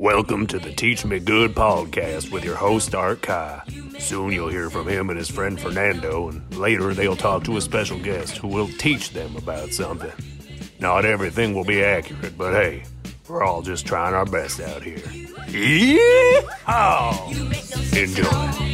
Welcome to the Teach Me Good podcast with your host, Art Kai. Soon you'll hear from him and his friend Fernando, and later they'll talk to a special guest who will teach them about something. Not everything will be accurate, but hey, we're all just trying our best out here. Yeehaw! Enjoy.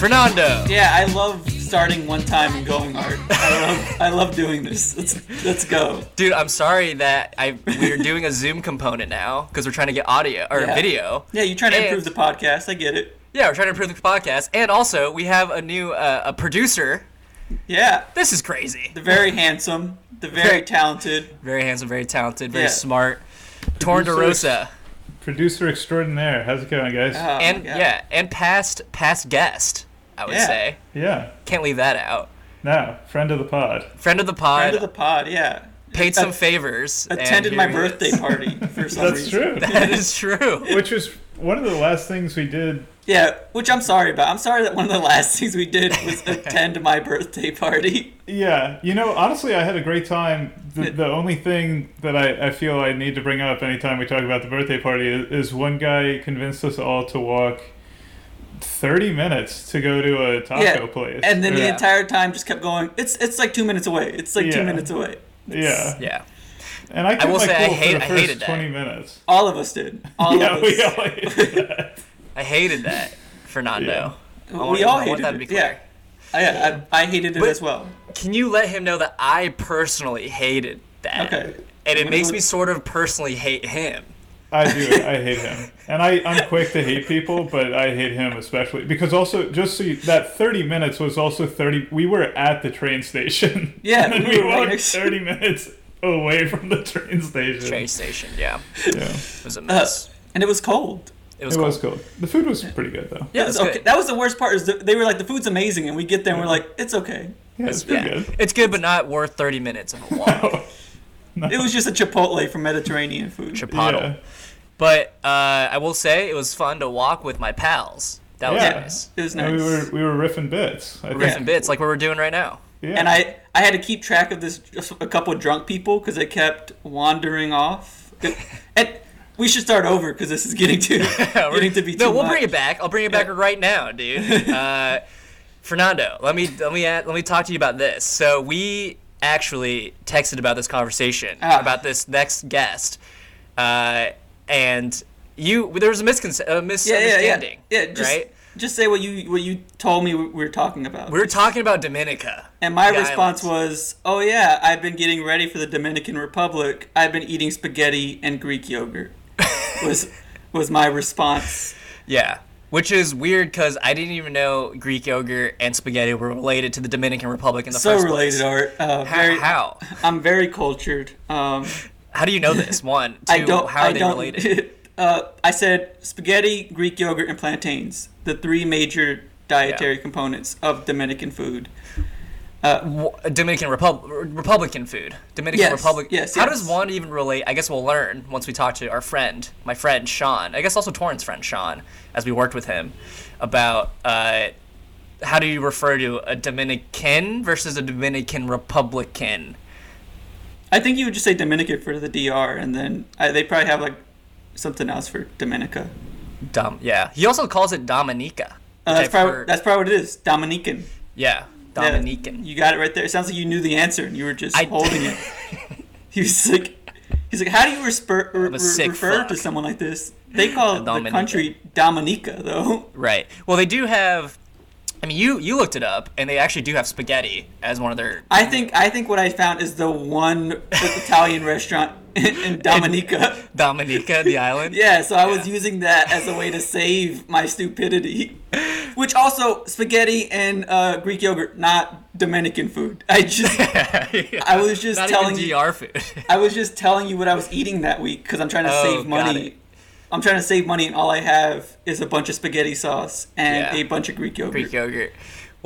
Fernando. Yeah, I love starting one time and going hard. I love I love doing this. Let's let's go. Dude, I'm sorry that I we're doing a Zoom component now because we're trying to get audio or Yeah. video. Yeah, you're trying to And- improve the podcast. I get it. Yeah, we're trying to improve the podcast, and also we have a new uh, a producer. Yeah, This is crazy. the very handsome, the very Very- talented. Very handsome, very talented, very Yeah. smart. Torin DeRosa. Producer extraordinaire. How's it going, guys? Oh, and God. yeah, and past past guest, I would Yeah. say. yeah. Can't leave that out. Now, friend of the pod. Friend of the pod, Friend of the pod. Yeah, paid some Uh, favors. attended my birthday is. party for some That's reason. true. That is true. Which was one of the last things we did. Yeah, which I'm sorry about. I'm sorry that one of the last things we did was attend my birthday party. Yeah, you know, honestly, I had a great time. The, the only thing that I, I feel I need to bring up anytime we talk about the birthday party is, is one guy convinced us all to walk 30 minutes to go to a taco yeah, place. and then the entire time just kept going. It's it's like two minutes away. It's like two minutes away. Yeah. Yeah. And I kept will my say I hate- for the I first hated that. 20 minutes. All of us did. All yeah, of us. we all hated that. I hated that, Fernando. I want- we all I hated that to it. be clear. Yeah, I, I, I hated it But- as well. Can you let him know that I personally hated that? Okay. And it makes me sort of personally hate him. I do. I hate him, and I I'm quick to hate people, but I hate him especially because also just so you, that 30 minutes was also 30. We were at the train station. Yeah, and we we, were right walked 30 minutes away from the train station. Train station, yeah. Yeah, It was a Uh, mess. and it was cold. it was it cool. was cool. The food was pretty good though. Yeah, It was okay. good. That was the worst part. Is that they were like, the food's amazing, and we get there and we're like, it's okay. Yeah, it's pretty Yeah. good. It's good, but not worth 30 minutes of a walk. No. It was just a Chipotle for Mediterranean food. Chipotle. Yeah. But uh, I will say it was fun to walk with my pals. That was Yeah. nice. It was And nice. we were we were riffing bits. I think. Riffing bits like what we're doing right now. Yeah. and I, I had to keep track of this just a couple of drunk people because they kept wandering off. and we should start over because this is getting too getting to be too no, we'll much. bring it back. I'll bring it back Yeah. right now, dude. Uh, Fernando, let me let me let me talk to you about this. So we actually texted about this conversation Ah. about this next guest, uh, and you there was a, misconce- a Yeah, yeah, yeah. misunderstanding, Yeah, just, right? just say what you what you told me we were talking about. We were talking about Dominica, And my response islands. was, "Oh yeah, I've been getting ready for the Dominican Republic. I've been eating spaghetti and Greek yogurt." was was my response. yeah. Which is weird because I didn't even know Greek yogurt and spaghetti were related to the Dominican Republic in the So first related, place. Art. Uh, How, very, how? I'm very cultured. Um, How do you know this? One, two. I don't. how are I they don't. related? uh, I said spaghetti, Greek yogurt, and plantains. The three major dietary components of Dominican food. Uh, Dominican Republic Republican food. Dominican Yes, Republic. yes, How yes. does one even relate? I guess we'll learn once we talk to our friend, my friend Sean. I guess also Torin's friend Sean, as we worked with him about uh, how do you refer to a Dominican versus a Dominican Republican. I think you would just say Dominican for the DR, and then I, they probably have like something else for Dominica. Dom. Yeah. He also calls it Dominica. Uh, that's probably heard- that's probably what it is. Dominican. yeah. Yeah, you got it right there. It sounds like you knew the answer and you were just I- holding it. He was like, he's like, how do you resper- re- sick refer fuck. to someone like this? They call the country Dominica, though. Right. Well, they do have. I mean, you you looked it up, and they actually do have spaghetti as one of their I think I think what I found is the one Italian restaurant in, in Dominica. Dominica, the island. Yeah, so I was using that as a way to save my stupidity. Which also spaghetti and uh, Greek yogurt, not Dominican food. I just I was just Not telling you. I was just telling you what I was eating that week because I'm trying to Oh, save money. I'm trying to save money, and all I have is a bunch of spaghetti sauce and Yeah. a bunch of Greek yogurt. Greek yogurt.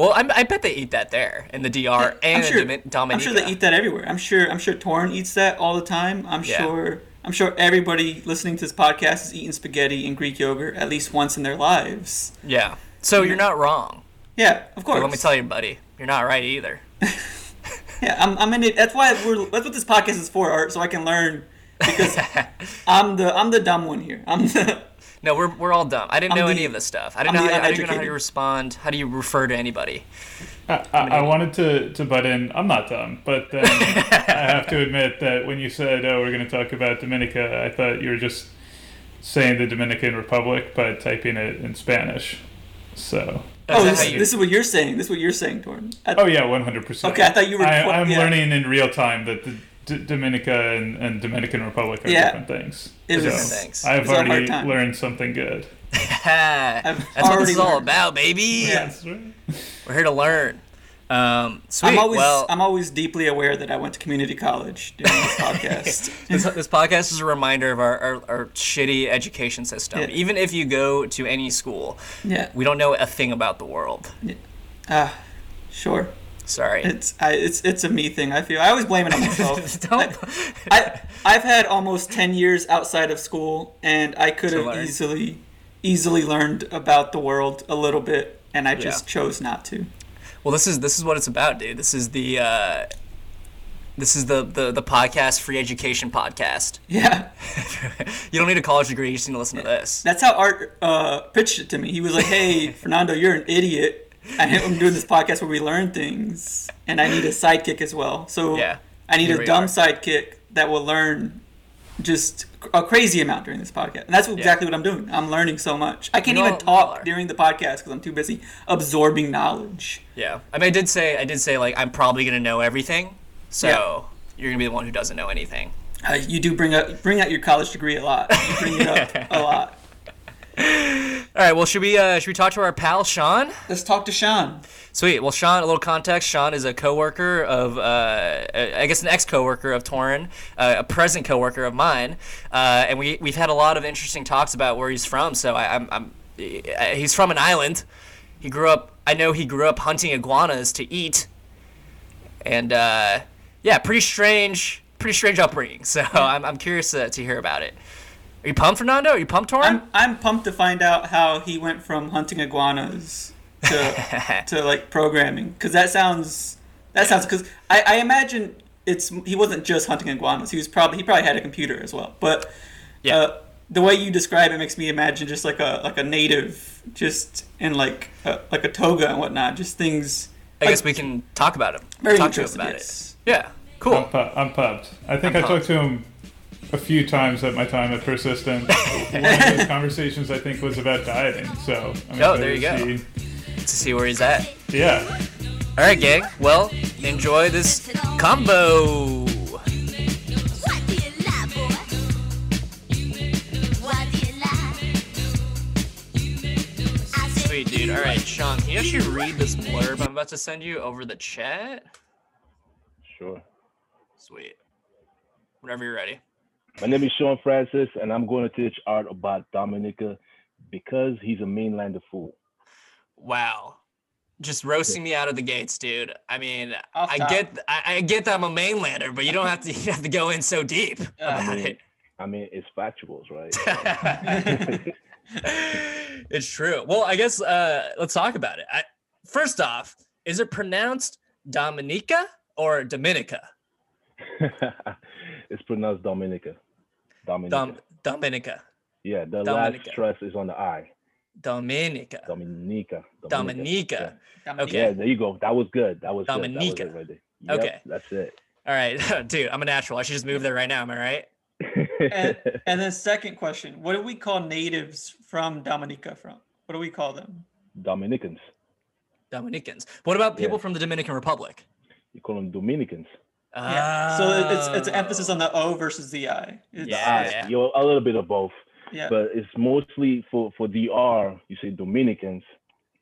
Well, I'm, I bet they eat that there in the DR and I'm sure, in Dominica. I'm sure they eat that everywhere. I'm sure. I'm sure Torin eats that all the time. I'm Yeah. sure. I'm sure everybody listening to this podcast is eating spaghetti and Greek yogurt at least once in their lives. Yeah. So you're not wrong. Yeah, of course. But let me tell you, buddy, you're not right either. Yeah, I'm, I'm in it. That's why we're. That's what this podcast is for, Art. So I can learn because I'm the I'm the dumb one here. I'm the No, we're, we're all dumb. I didn't I'm know the- any of this stuff. I didn't I'm know how, I didn't know how uneducated. you respond. How do you refer to anybody? I, I, I wanted to, to butt in. I'm not dumb, but then I have to admit that when you said, "Oh, we're going to talk about Dominica," I thought you were just saying the Dominican Republic, but typing it in Spanish. So, oh this, you- this is what you're saying. This is what you're saying, Torin. I, oh yeah, 100. percent Okay, I thought you were- I, I'm yeah. learning in real time that the D- Dominica and, and Dominican Republic are Yeah. different things. It so Different things. I've It was a hard already learned something good. That's what this already is all about, baby. Yeah. That's right. We're here to learn. Um, sweet. I'm always well, I'm always deeply aware that I went to community college doing this podcast. this, this podcast is a reminder of our, our, our shitty education system. Yeah. Even if you go to any school, yeah. we don't know a thing about the world. Yeah. Ah, sure. Sorry. It's I, it's it's a me thing. I feel I always blame it on myself. don't. I I've had almost ten years outside of school, and I could have learn. easily easily learned about the world a little bit, and I just Yeah. chose not to. Well, this is this is what it's about, dude. This is the uh, this is the, the the podcast free education podcast. Yeah, you don't need a college degree; you just need to listen to this. that's how Art uh, pitched it to me. He was like, "Hey, Fernando, you're an idiot. I am doing this podcast where we learn things, and I need a sidekick as well. So Yeah. I need a dumb are. sidekick that will learn." Just a crazy amount during this podcast, and that's exactly what I'm doing. I'm learning so much. I can't even all- we all talk during the podcast because I'm too busy absorbing knowledge. Yeah, I mean, I did say I did say like I'm probably gonna know everything, so you're gonna be the one who doesn't know anything. Uh, you do bring up bring out your college degree a lot. You bring it up a lot. All right, well, should we uh, should we talk to our pal Sean? Let's talk to Sean. Sweet. Well, Sean, a little context. Sean is a coworker of, uh, I guess, an ex-coworker of Torin, uh, a present coworker of mine, uh, and we we've had a lot of interesting talks about where he's from. So I, I'm, I'm, he's from an island. He grew up. I know he grew up hunting iguanas to eat, and uh, yeah, pretty strange, pretty strange upbringing. So I'm, I'm curious uh, to hear about it. Are you pumped, Fernando? Are you pumped, Torin? I'm I'm pumped to find out how he went from hunting iguanas to to like programming because that sounds that sounds because I, I imagine it's he wasn't just hunting iguanas. He was probably he probably had a computer as well. But Yeah. uh, the way you describe it makes me imagine just like a like a native just in like a, like a toga and whatnot. Just things. I guess we can talk about it. Very talk to him about yes. it. Yeah. Cool. I'm, pu- I'm pumped. I think I'm I talked to him a few times at my time at Persistent. One of those conversations I think was about dieting. So I'm Oh, excited there you to go. see- to see where he's at. Yeah. All right, gang. Well, enjoy this combo. What do you lie, boy? What do you lie? I said Sweet, dude. All right, Sean, can you actually read this blurb I'm about to send you over the chat? Sure. Sweet. Whenever you're ready. My name is Sean Francis, and I'm going to teach art about Dominica because he's a mainlander fool. Wow. Just roasting me out of the gates, dude. I mean, Off I top. get, I, I get that I'm a mainlander, but you don't have to, you have to go in so deep Uh, about mean, it. I mean, it's factuals, right? it's true. Well, I guess uh, let's talk about it. I, first off, is it pronounced Dominica or Dominica? it's pronounced Dominica. Dominica. Dom, Dominica. yeah, the Dominica. last stress is on the I. Dominica. Dominica. Dominica. Okay. Yeah. yeah, there you go. That was good. That was Dominica. good. That was it right there. Yep, Okay. That's it. All right, dude, I'm a natural. I should just move there right now. Am I right? And, and then second question: What do we call natives from Dominica? From what do we call them? Dominicans. Dominicans. What about people Yeah. from the Dominican Republic? You call them Dominicans. Yeah. So it's it's an emphasis on the O versus the I. It's, Yeah. Yeah. You're a little bit of both. yeah. but it's mostly for for DR. You say Dominicans,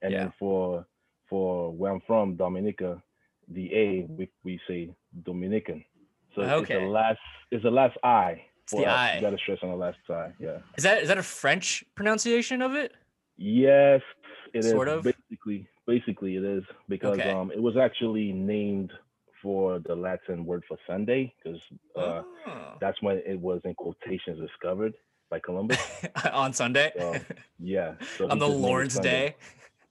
and Yeah. then for for where I'm from, Dominica, the A we, we say Dominican. So it's the last it's the last I. It's the for us. I. You gotta stress on the last I. Yeah. Is that is that a French pronunciation of it? Yes, it is. Sort of? Basically, basically it is because Okay. um it was actually named for the Latin word for Sunday because uh, Oh. that's when it was in quotations discovered by Columbus. On Sunday, So yeah. So on the just named it Lord's Day.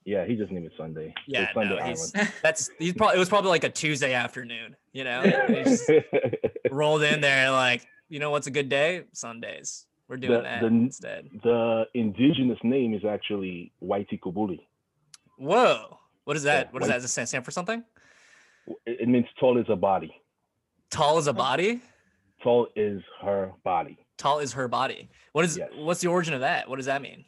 Yeah, he just named it Sunday. Yeah, Sunday no, he's Island. that's he's probably it was probably like a Tuesday afternoon. You know, he just rolled in there like you know what's a good day? Sundays. We're doing The- that the- instead. The indigenous name is actually Wai'tu Kubuli. Whoa. What is that? Yeah, what is that? Does it stand- stand for something? It, means tall is a body. Tall is a body. Tall is her body. Tall is her body. What is? Yes. What's the origin of that? What does that mean?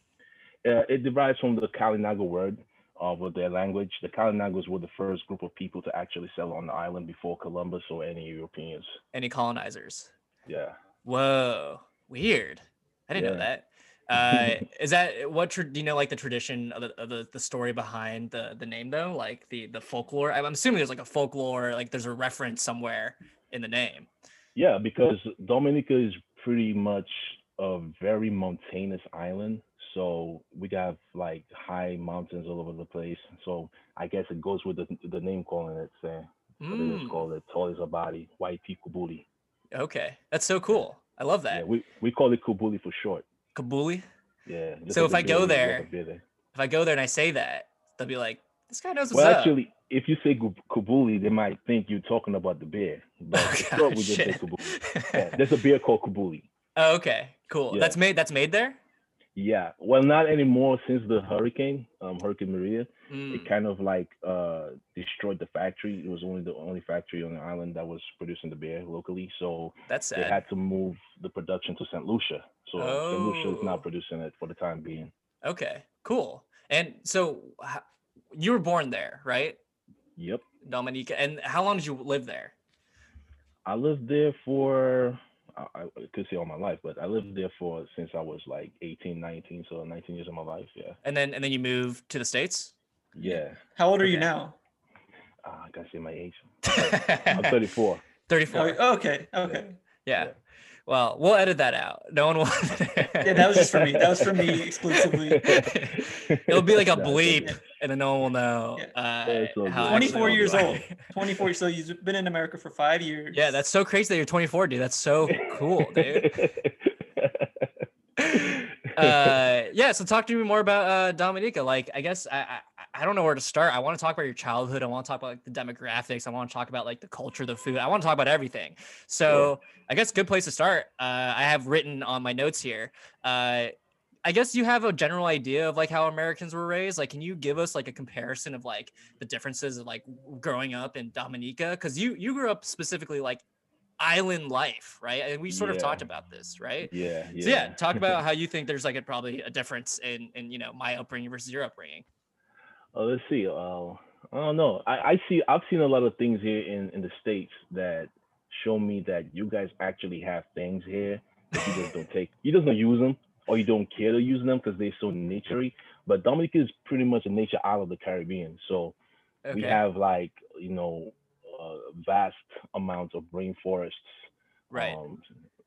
Uh, it derives from the Kalinago word of their language. The Kalinagos were the first group of people to actually settle on the island before Columbus or any Europeans. Any colonizers? Yeah. Whoa, weird. I didn't know that. Uh, is that what? Tra- do you know like the tradition of the, of the the story behind the the name though? Like the the folklore. I'm assuming there's like a folklore. Like there's a reference somewhere in the name. Yeah, because Dominica is pretty much a very mountainous island. So we got like high mountains all over the place. So I guess it goes with the, the name calling it. Say, but it is Mm, called it tall is a body, white people Kubuli. okay, that's so cool. I love that. Yeah, we, we call it Kubuli for short. Kubuli. Yeah. So if I go there- have a beer there. If I go there and I say that, they'll be like, "This guy knows what's Well, up." actually, if you say Kubuli, they might think you're talking about the beer. But Oh, God, we just say. Yeah, there's a beer called Kubuli. oh, okay, cool. Yeah. That's made. That's made there. Yeah, well, not anymore since the hurricane, um, Hurricane Maria. Mm, It kind of like uh, destroyed the factory. It was only the only factory on the island that was producing the beer locally. So that's sad. they had to move the production to St. Lucia. So St. Lucia is Oh. not producing it for the time being. Okay, cool. And so you were born there, right, Yep. Dominica? And how long did you live there? I lived there for I, I could say all my life, but I lived there for since I was like 18, 19, so 19 years of my life. Yeah, And then and then you moved to the states. yeah. How old are you now? Uh, I gotta say my age. I'm 34. 34. Oh, okay, okay. yeah. yeah. Well, we'll edit that out. No one will. Yeah, that was just for me. That was for me exclusively. It'll be like a bleep, and then no one will know. Yeah. Uh, That's how 24 years old. old. 24. So you've been in America for five years. Yeah, that's so crazy that you're 24, dude. That's so cool, dude. uh yeah so talk to me more about uh dominica like i guess I, I don't know where to start i want to talk about your childhood i want to talk about like the demographics i want to talk about like the culture the food i want to talk about everything so i guess good place to start uh i have written on my notes here uh I guess you have a general idea of like how Americans were raised. Like, can you give us like a comparison of like the differences of like growing up in Dominica? Because you you grew up specifically like island life, right? And we sort of talked about this, right? yeah, yeah. So yeah, talk about how you think there's like a probably a difference in in you know my upbringing versus your upbringing. Oh, let's see. Uh, I don't know. I, I see. I've seen a lot of things here in in the states that show me that you guys actually have things here that you just don't take. You just don't use them, or you don't care to use them because they're so naturey. But Dominica is pretty much a nature island of the Caribbean, so Okay. we have like you know uh, vast amounts of rainforests, right. um,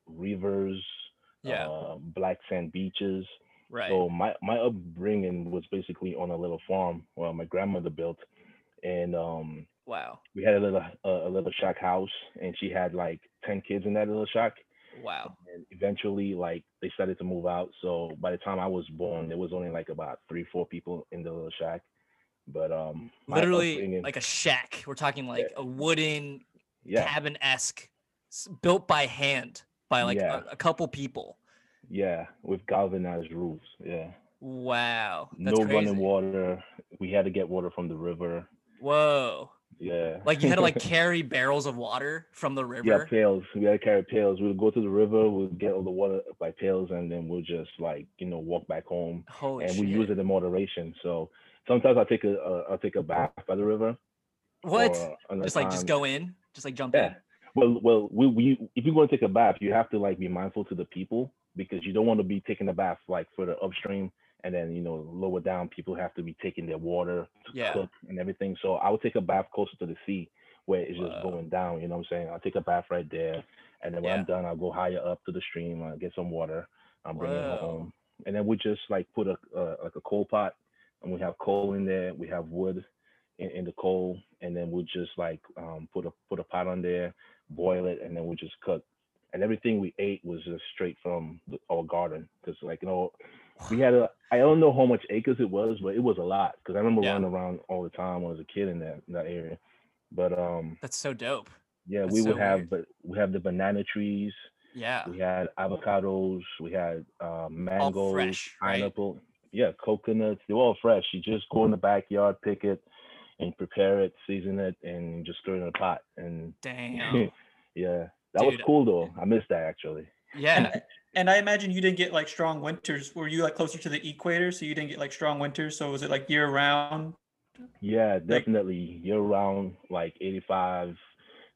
rivers, Yeah. uh, black sand beaches. Right. So my my upbringing was basically on a little farm, well, my grandmother built, and um, wow. we had a little uh, a little shack house, and she had like ten kids in that little shack. Wow. And eventually, like they started to move out. So by the time I was born, there was only like about three, four people in the little shack. But um, Literally like a shack. We're talking like a wooden yeah, cabin esque, built by hand by like Yeah. a, a couple people. Yeah, with galvanized roofs. Yeah, Wow. No crazy. running water. We had to get water from the river. Whoa. Yeah, Like you had to like carry barrels of water from the river. Yeah, pails. We had to carry pails. We'll go to the river. We'll get all the water by pails, and then we'll just like you know walk back home. Holy and shit. we use it in moderation. So sometimes I'll take a uh, I'll take a bath by the river. What? Just like just go in, just like jump Yeah. in. Well, well, we, we if you're going to take a bath, you have to like be mindful to the people because you don't want to be taking a bath like for the upstream, and then you know lower down, people have to be taking their water to Yeah. cook and everything. So I would take a bath closer to the sea where it's just going down. You know what I'm saying? I'll take a bath right there, and then when Yeah. I'm done, I'll go higher up to the stream, I'll get some water, I'm bringing it home, and then we just like put a uh, like a coal pot, and we have coal in there, we have wood in, in the coal, and then we'll just like um, put a put a pot on there, boil it, and then we'll just cook. And everything we ate was just straight from the, our garden, because like you know, we had a I don't know how much acres it was, but it was a lot. Because I remember Yeah. running around all the time when I was a kid in that in that area. But um, That's so dope. yeah, That's we would so have weird. but we have the banana trees, Yeah. We had avocados. We had uh, mangoes, fresh, right? pineapple. Yeah, coconuts. They're all fresh. You just go in the backyard, pick it, and prepare it, season it, and just throw it in a pot. And Damn. yeah, that was cool though. I missed that actually. Yeah. And, and I imagine you didn't get like strong winters. Were you like closer to the equator, so you didn't get like strong winters? So was it like year round? Yeah, definitely year round, like 85,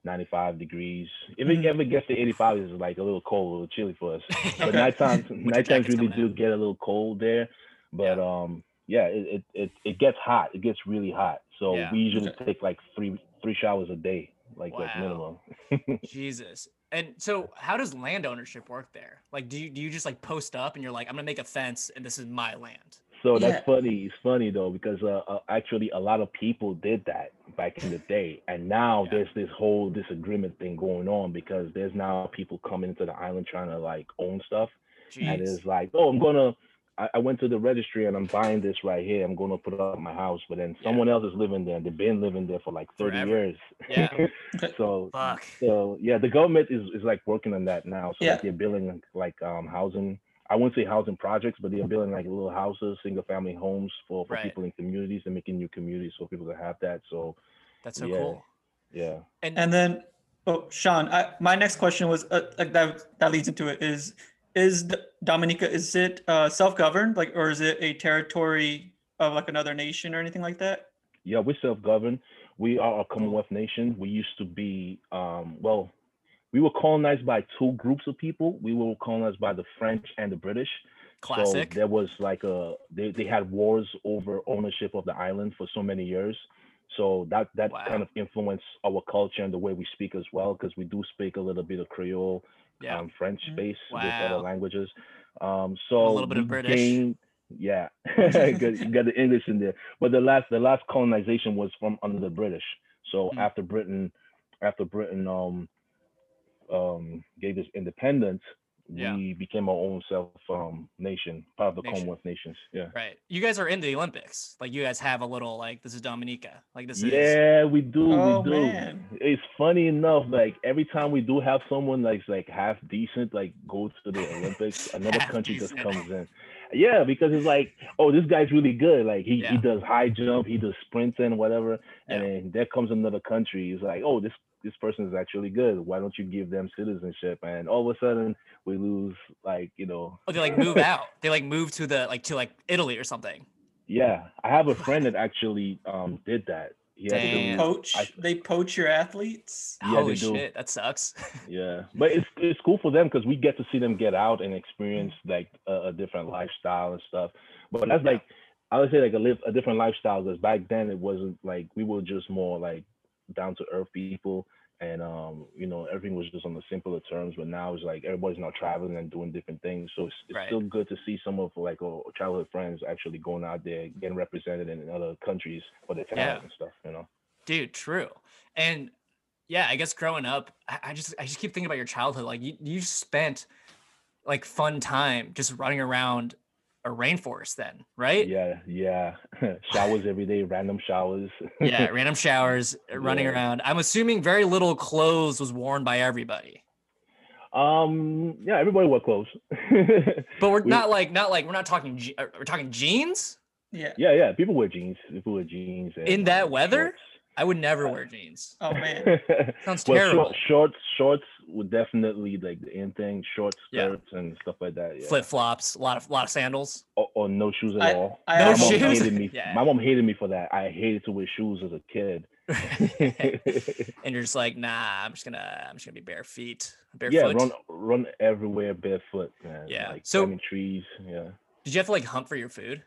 95 degrees. If it Mhm. ever gets to 85, it's like a little cold, a little chilly for us. But Okay. night times, night times really coming do get a little cold there. But um, yeah, it, it it it gets hot. It gets really hot. So Yeah. we usually Okay. take like three three showers a day, like like Wow. minimum. Jesus. And so how does land ownership work there? Like do you do you just like post up and you're like, I'm gonna make a fence and this is my land? So that's Yeah. funny. It's funny though because uh, uh, actually a lot of people did that back in the day, and now Yeah. there's this whole disagreement thing going on because there's now people coming into the island trying to like own stuff, and it's like, oh, I'm gonna. I, I went to the registry and I'm buying this right here. I'm gonna put it up my house, but then Yeah. someone else is living there. and They've been living there for like 30 Forever. years. Yeah. so Fuck. so yeah, the government is, is like working on that now. So Yeah. like they're building like um housing. I wouldn't say housing projects, but they're building like little houses, single family homes for, for Right. people in communities and making new communities for people to have that. So That's so Yeah. cool. yeah. And, And then, oh, Sean, I, my next question was uh, like that. That leads into it. Is is D- Dominica? Is it uh, self-governed, like, or is it a territory of like another nation or anything like that? Yeah, we're self-governed. We are a Commonwealth nation. We used to be, um, well, we were colonized by two groups of people. We were colonized by the French and the British. classic. So there was like a they, they had wars over ownership of the island for so many years. So that that Wow. kind of influenced our culture and the way we speak as well, because we do speak a little bit of Creole, yeah. um, French Mhm. space with other languages. Um, so little bit of British. gained- yeah, good. You got the English in there. But the last the last colonization was from under the British. So Hmm. after Britain, after Britain um um gave us independence, Yeah. we became our own self um nation, part of the Nation. Commonwealth nations. Yeah. Right. You guys are in the Olympics. Like you guys have a little like this is Dominica. Like this is Yeah, we do. Oh, we do. man. It's funny enough, like every time we do have someone like like half decent, like go to the Olympics, another Half country just comes in. Yeah, because it's like, oh, this guy's really good. Like he, he does high jump, he does sprinting, whatever. And Yeah. then there comes another country. It's like, oh, this this person is actually good. Why don't you give them citizenship? And all of a sudden we lose like, you know, Oh, they like move out. They like move to the like to like Italy or something. yeah. I have a friend that actually um did that. He had to Damn. do- Poach? I- they poach your athletes? Yeah, Holy shit, that sucks. Yeah, but it's it's cool for them because we get to see them get out and experience like a, a different lifestyle and stuff. But that's Yeah. like I would say like a live a different lifestyle because back then it wasn't like we were just more like down to earth people and um you know everything was just on the simpler terms. But now it's like everybody's now traveling and doing different things, so it's, it's Right. still good to see some of like our childhood friends actually going out there getting represented in other countries for their talent Yeah. and stuff. You know. Dude, true. And yeah, I guess growing up, I, I just I just keep thinking about your childhood. Like you you spent like fun time just running around a rainforest then, right? Yeah, yeah. showers every day, random showers. yeah, random showers, uh, running Yeah. around. I'm assuming very little clothes was worn by everybody. Um, yeah, everybody wore clothes. But we're We- not like not like we're not talking je- uh, we're talking jeans. Yeah. yeah, yeah, people wear jeans. People wear jeans. And, In that weather? I would never oh. wear jeans. Oh man. shorts. Sounds well, terrible. short, shorts, shorts would definitely like the in thing. Shorts, Yeah. skirts, and stuff like that. Yeah. Flip flops, a lot of lot of sandals. Or, or no shoes at I- all. I my No mom hated me. Yeah. My mom hated me for that. I hated to wear shoes as a kid. and you're just like, nah, I'm just gonna I'm just gonna be bare feet. Barefoot. yeah, run, run everywhere barefoot, man. Yeah. like So- climbing trees. Yeah. Did you have to like hunt for your food?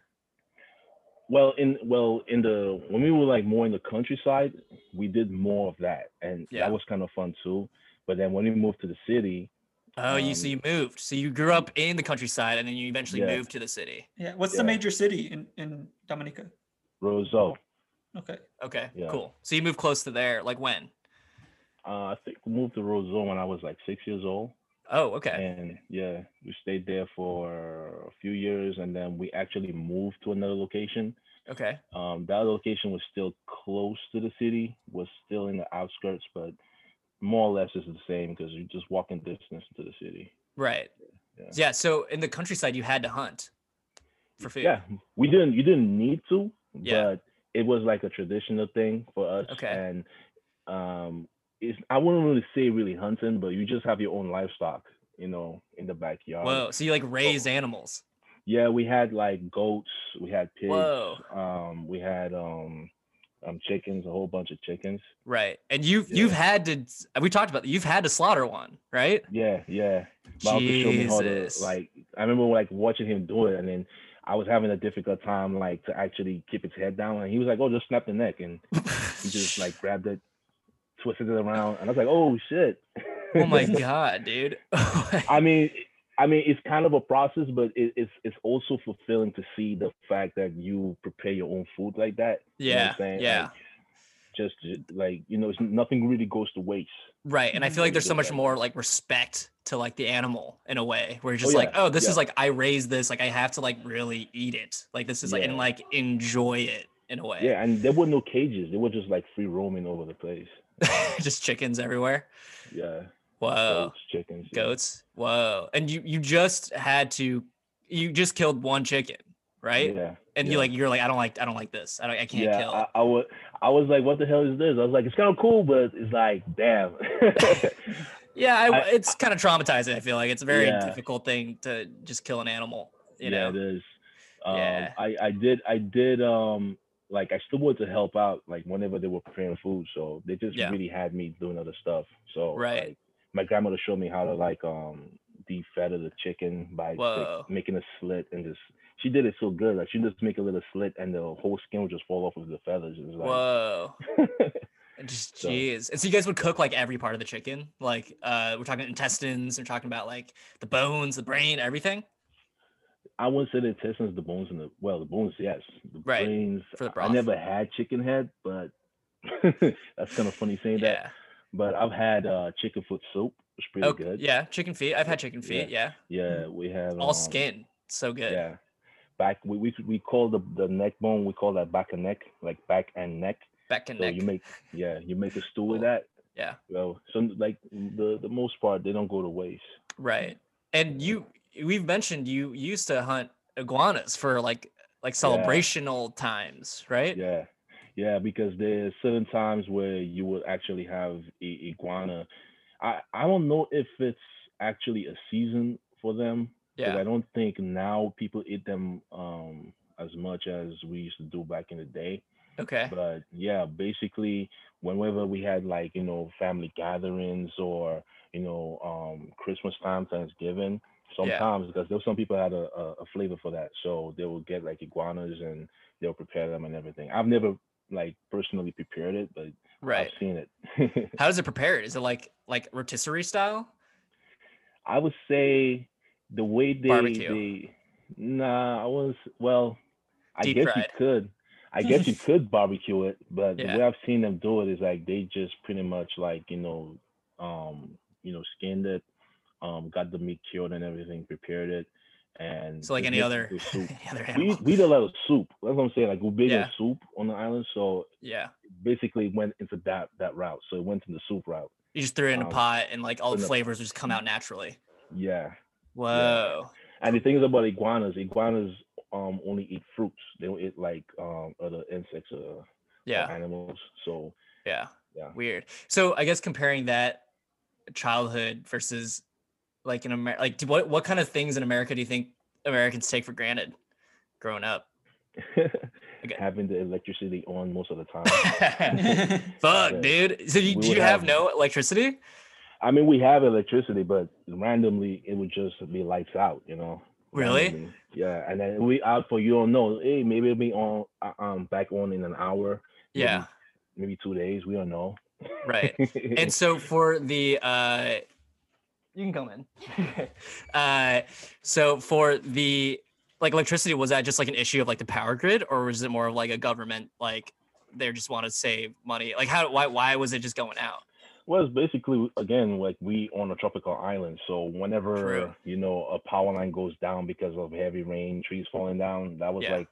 Well, in well in the when we were like more in the countryside, we did more of that, and Yeah. that was kind of fun too. But then when we moved to the city, Oh, you so Um, you moved. So you grew up in the countryside and then you eventually Yeah. moved to the city. Yeah. What's Yeah. the major city in, in Dominica? Roseau, Okay. Okay, Yeah. cool. So you moved close to there. Like when? uh, I think we moved to Roseau when I was like six years old, Oh, okay. and yeah, we stayed there for a few years, and then we actually moved to another location. Okay. Um, that location was still close to the city, was still in the outskirts, but more or less it's the same because you're just walking distance to the city. Right. Yeah. Yeah. So in the countryside, you had to hunt for food. Yeah, we didn't. You didn't need to, Yeah. but it was like a traditional thing for us. Okay. And um, it's I wouldn't really say really hunting, but you just have your own livestock, you know, in the backyard. Whoa. So you like raised animals. Yeah, we had like goats, we had pigs, Whoa. um, we had um, um, chickens, a whole bunch of chickens. Right. And you've you've had to we talked about you've had to slaughter one, right? Yeah, yeah. My uncle showed me how to Jesus. like. I remember like watching him do it, and then I was having a difficult time like to actually keep its head down, and he was like, "Oh, just snap the neck," and he just like grabbed it, twisted it around, and I was like, "Oh shit!" oh my god, dude. I mean, I mean, it's kind of a process, but it, it's it's also fulfilling to see the fact that you prepare your own food like that. You know yeah. Yeah. Like, just like you know, it's, nothing really goes to waste. Right. And I feel like there's so much more like respect to like the animal in a way where you're oh, just Oh, like, yeah, oh, this yeah. is like I raised this, like I have to like really eat it. Like this is like and like enjoy it in a way. Yeah, and there were no cages; they were just like free roaming over the place. just chickens everywhere. Yeah, Whoa. goats, chickens, yeah. Goats. Whoa. And you you just had to you just killed one chicken, right? Yeah, And you yeah. like you're like I don't like I don't like this. I don't I can't yeah, kill. I, I was I was like, what the hell is this? I was like, it's kind of cool, but it's like, damn. yeah, I, I- it's kind of traumatizing. I feel like it's a very Yeah. difficult thing to just kill an animal. You yeah, know. it is. Um, Yeah. I I did I did um like I still wanted to help out like whenever they were preparing food, so they just Yeah. really had me doing other stuff. So Right. like, my grandmother showed me how to like um defeather the chicken by like, making a slit and just she did it so good. Like she just make a little slit and the whole skin would just fall off with the feathers. It was like Whoa. Just So- jeez. And so you guys would cook like every part of the chicken? Like uh we're talking intestines, we're talking about like the bones, the brain, everything? I wouldn't say the intestines, the bones, and the well, the bones, yes. The Right, brains. for the I never had chicken head, but that's kind of funny saying that. But I've had uh, chicken foot soup. It's pretty Oh, good. yeah, chicken feet. I've had chicken feet, yeah. Yeah, we have All um, skin. So good. Yeah, back we, we we call the the neck bone. We call that back and neck, like back and neck. Back and So neck. you make yeah, you make a stew with that. yeah. Well, so like the the most part, they don't go to waste. Right. And you we've mentioned you used to hunt iguanas for like like celebrational times, right? Yeah, yeah, because there's certain times where you would actually have a iguana. I I don't know if it's actually a season for them. Yeah. I don't think now people eat them um as much as we used to do back in the day. Okay. But yeah, basically, whenever we had like you know family gatherings or you know um Christmas time, Thanksgiving, sometimes because there some people had a, a, a flavor for that, so they will get like iguanas and they'll prepare them and everything. I've never like personally prepared it, but Right. I've seen it. How does it prepare? Is it like like rotisserie style? I would say the way they Barbecue. they nah, I was well, I Deep guess fried. you could. I guess you could barbecue it, but Yeah. the way I've seen them do it is like they just pretty much like, you know, um, you know, skinned it, um, got the meat cured and everything, prepared it, and So like any other other we we eat a lot of soup. That's what I'm saying. Like we big Yeah. soup on the island, so Yeah. basically went into that that route. So it went in the soup route. You just threw it in a Um, pot and like all the the- flavors would just come out naturally. Yeah. Whoa. And the thing is about iguanas, iguanas um only eat fruits. They don't eat like um other insects or, or Yeah. animals. So Yeah. Yeah. Weird. So I guess comparing that childhood versus like in America, like do- what what kind of things in America do you think Americans take for granted growing up? having the electricity on most of the time. Fuck, Yeah. dude. So you, do you have have- no electricity? I mean, we have electricity, but randomly it would just be lights out. You know. Really? randomly. Yeah, and then we out for you don't know. Hey, maybe it'll be on uh, um back on in an hour. maybe- Yeah. Maybe two days. We don't know. Right. and so for the uh you can come in uh so for the like electricity was that just like an issue of like the power grid or was it more of like a government like they just want to save money like how why why was it just going out Well, it's basically again like we on a tropical island. So whenever True. you know a power line goes down because of heavy rain, trees falling down, that was Yeah. like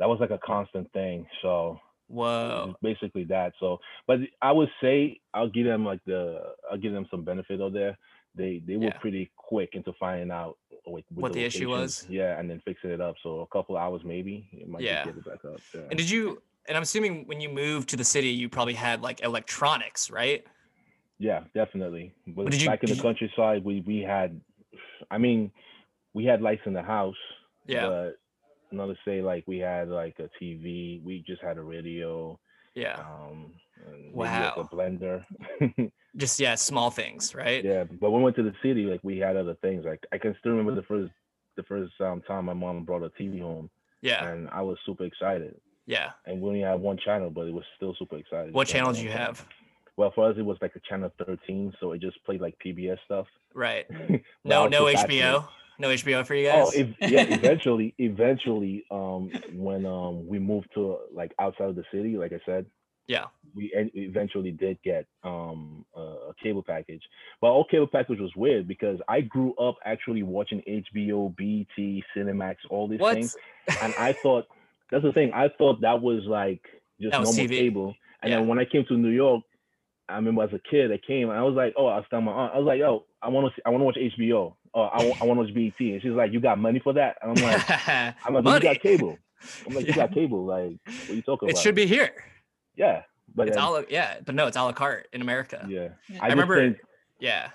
that was like a constant thing. So Whoa. Basically that. So, but I would say I'll give them like the I'll give them some benefit of there. They they were Yeah. pretty quick into finding out like What the issue was? Yeah, and then fixing it up. So a couple hours maybe it might Yeah. get it back up. Yeah. And did you? And I'm assuming when you moved to the city, you probably had like electronics, right? Yeah, definitely. But did you- back in the countryside, we we had, I mean, we had lights in the house. Yeah. But not to say like we had like a TV. We just had a radio. Yeah. Um. and maybe, like, Wow. a blender. Just yeah, small things, right? yeah, but when we went to the city, like we had other things. Like I can still remember the first the first um, time my mom brought a TV home, Yeah. and I was super excited. Yeah. And we only had one channel, but it was still super excited. What So, channel did you have? Well, for us, it was like a channel 13, so it just played like PBS stuff. Right. No, no. HBO. No HBO for you guys. Oh, ev- yeah. Eventually, eventually, um, when um we moved to like outside of the city, like I said, yeah. we eventually did get um a, cable package. But our cable package was weird because I grew up actually watching HBO, BT, Cinemax, all these What? things, and I thought that's the thing. I thought that was like just was normal TV. cable. And Yeah. then when I came to New York, I remember as a kid, I came and I was like, oh, I was telling my aunt, I was like, oh, I want to, I want to watch HBO. Oh, I want, I want to watch BT. And she's like, you got money for that? And I'm like, I'm like, Money. you got cable. I'm like, you Yeah. got cable. Like, what are you talking It about? It should be here. Yeah, but It's then, a la, yeah, but no, it's a la carte in America. yeah. Yeah. I, I remember- think Yeah.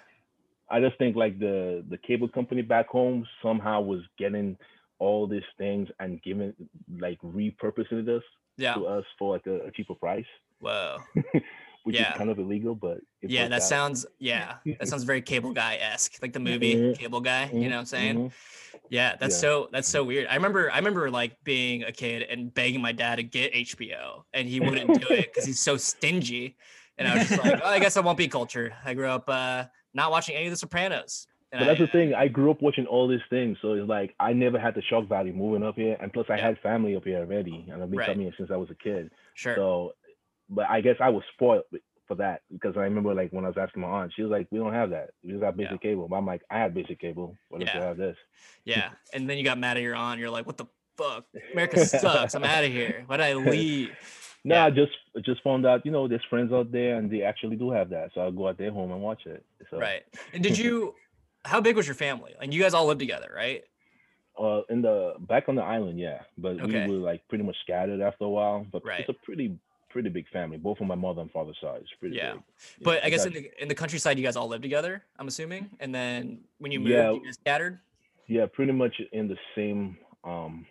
I just think like the the cable company back home somehow was getting all these things and giving like repurposing this Yeah. to us for like a, a cheaper price, Whoa. which Yeah. is kind of illegal, but Yeah, that out. sounds yeah, that sounds very cable guy esque, like the movie Mhm. Cable Guy. You Mhm, know what I'm saying? mhm. Yeah, that's Yeah. so that's so weird. I remember I remember like being a kid and begging my dad to get HBO, and he wouldn't do it because he's so stingy. And I was just like, oh, I guess I won't be cultured. I grew up uh, not watching any of The Sopranos. And But that's I, the thing. I grew up watching all these things, so it's like I never had the shock value moving up here, and plus I Yeah. had family up here already, and I've been Right. coming here since I was a kid. Sure. So, but I guess I was spoiled for that because I remember like when I was asking my aunt, she was like, "We don't have that. We just got basic Yeah. cable." But I'm like, "I have basic cable. What if Yeah. you have this?" yeah. And then you got mad at your aunt. You're like, what the fuck? America sucks. I'm out of here. Why did I leave? No, Yeah. I just just found out, you know, there's friends out there and they actually do have that, so I'll go out their home and watch it. So, Right. And did you? How big was your family? Like you guys all lived together, right? Uh, in the back on the island, yeah, but Okay. we were like pretty much scattered after a while. But Right. it's a pretty pretty big family, both on my mother and father's side. It's pretty Yeah. big. Yeah, But I guess in the, in the countryside, you guys all lived together. I'm assuming, and then when you moved, Yeah. you guys scattered. yeah, pretty much in the same um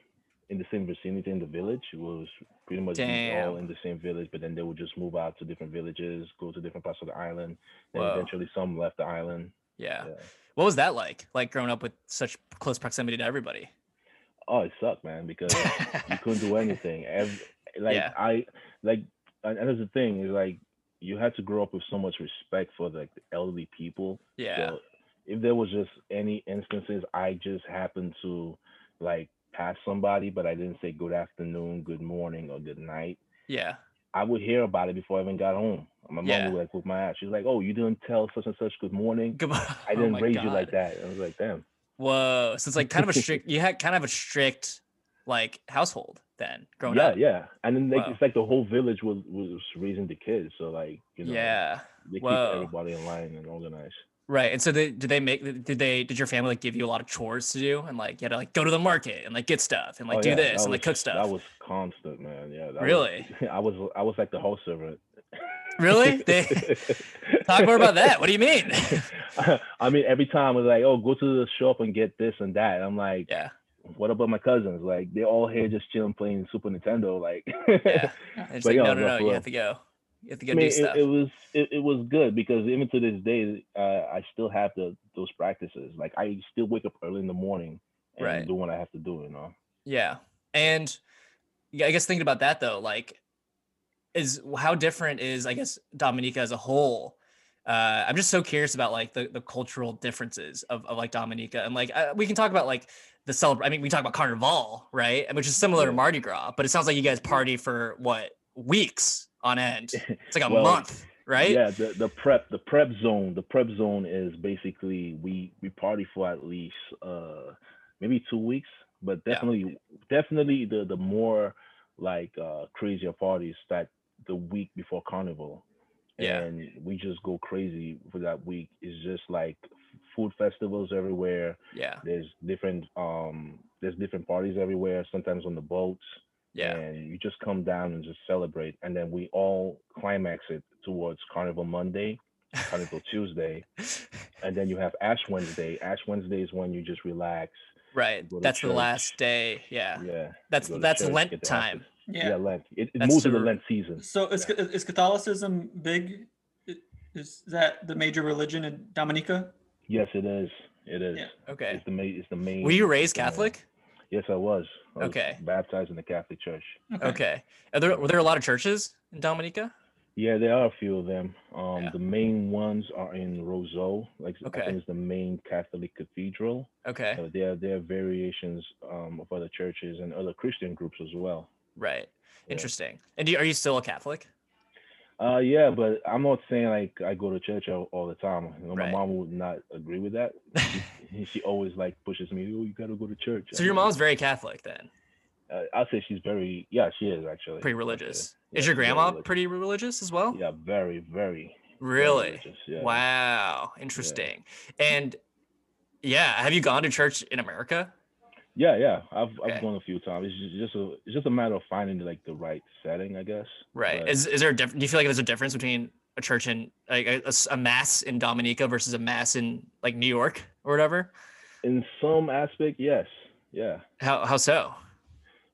in the same vicinity in the village. It was pretty much all in the same village, but then they would just move out to different villages, go to different parts of the island. and Whoa. eventually some left the island. Yeah. Yeah. What was that like? Like growing up with such close proximity to everybody. Oh, it sucked, man, because you couldn't do anything. Every, like Yeah. I like and that's the thing is like you had to grow up with so much respect for like the elderly people. yeah. So if there was just any instances I just happened to like pass somebody, but I didn't say good afternoon, good morning, or good night, Yeah. I would hear about it before I even got home. My mom Yeah. would like whip my ass. She's like, "Oh, you didn't tell such and such good morning. Goodbye. I Oh didn't my raise you like that." I was like, "Damn." Whoa. So it's like kind of a strict. You had kind of a strict like household then growing yeah, up. yeah. Yeah. And then like it's like the whole village was was raising the kids, so like you know, Yeah. they keep everybody in line and organized. Right. And so they did they make did they did your family like give you a lot of chores to do and like you had to like go to the market and like get stuff and like Oh, do yeah, this and like cook stuff. That was constant, man. Yeah. that was- Really? I was I was like the house servant. Really? They talk more about that. What do you mean? I mean, every time it was like, "Oh, go to the shop and get this and that." I'm like, yeah. "What about my cousins? Like, they're all here just chilling, playing Super Nintendo." Like, Yeah. It's But like, yeah, no, no, no, no, you have to go. You have to go I mean, do stuff. it, it was it, it was good because even to this day, uh, I still have the those practices. Like, I still wake up early in the morning and Right. do what I have to do. You know. Yeah. And yeah, I guess thinking about that though, like is how different is I guess Dominica as a whole. Uh, I'm just so curious about like the, the cultural differences of, of like Dominica and like uh, we can talk about like the celebr I mean we talk about Carnival right? Which is similar to Mardi Gras but it sounds like you guys party for what weeks on end? It's like a Well, month right? Yeah, the, the prep the prep zone the prep zone is basically we we party for at least uh maybe two weeks, but Yeah. definitely definitely the the more like uh crazier parties that the week before carnival. Yeah. and we just go crazy for that week. It's just like food festivals everywhere Yeah. there's different um there's different parties everywhere sometimes on the boats Yeah. and you just come down and just celebrate and then we all climax it towards carnival monday carnival tuesday and then you have ash wednesday ash wednesday is when you just relax Right. go to That's the last day. Yeah. yeah That's you go to that's church, Lent time. office. Yeah. yeah, lent it, it moves into the- lent season So is, is Catholicism big? Is that the major religion in Dominica? Yes it is it is Yeah. Okay. it's the main it's the main Were you raised the main- Catholic? yes i was I was Okay. baptized in the catholic church Okay. Are there were there a lot of churches in Dominica? Yeah, there are a few of them. Um, Yeah. The main ones are in Roseau, like Okay. I think it's the main Catholic cathedral. Okay. Uh, there, there are variations um, of other churches and other Christian groups as well. Right. Yeah. Interesting. And do you, are you still a Catholic? Uh, yeah, but I'm not saying like I go to church all, all the time. You know, Right. My mom would not agree with that. She, she always like pushes me. Oh, you gotta go to church. So your mom's very Catholic then, Uh, I'll say she's very. Yeah, she is actually pretty religious. Yeah, Is your grandma religious. pretty religious as well? Yeah, very, very. very Really? religious, Yeah. Wow. Interesting. And yeah, have you gone to church in America? Yeah, yeah. I've Okay. I've gone a few times. It's just, just a it's just a matter of finding like the right setting, I guess. Right. But- Is is there a diff- do you feel like there's a difference between a church in like a, a mass in Dominica versus a mass in like New York or whatever? in some aspect, yes. Yeah. How how so?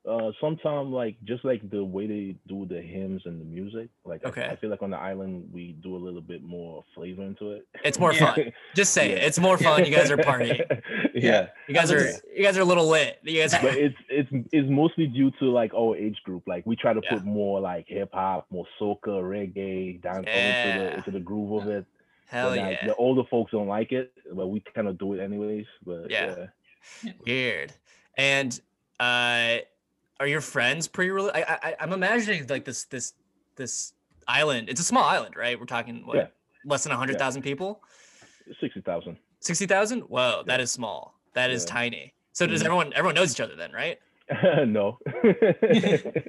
Uh sometimes like just like the way they do the hymns and the music. Like I- Okay. I, feel like on the island we do a little bit more flavor into it. It's more Yeah. fun. Just say it. It's more fun. You guys are partying. yeah. You guys are was- you guys are a little lit. You guys But it's it's it's mostly due to like our age group. Like we try to Yeah. put more like hip hop, more soca, reggae down into the into the groove of it. hell But, like, yeah. The older folks don't like it, but we kind of do it anyways. But Yeah. yeah. Weird. And uh, are your friends pretty? Reli- I, I I'm imagining like this this this island. It's a small island, right? We're talking what Yeah. less than hundred thousand people. Sixty thousand. Sixty thousand? Whoa, that Yeah. is small. That is Yeah. tiny. So does Mhm. everyone everyone knows each other then, right? no.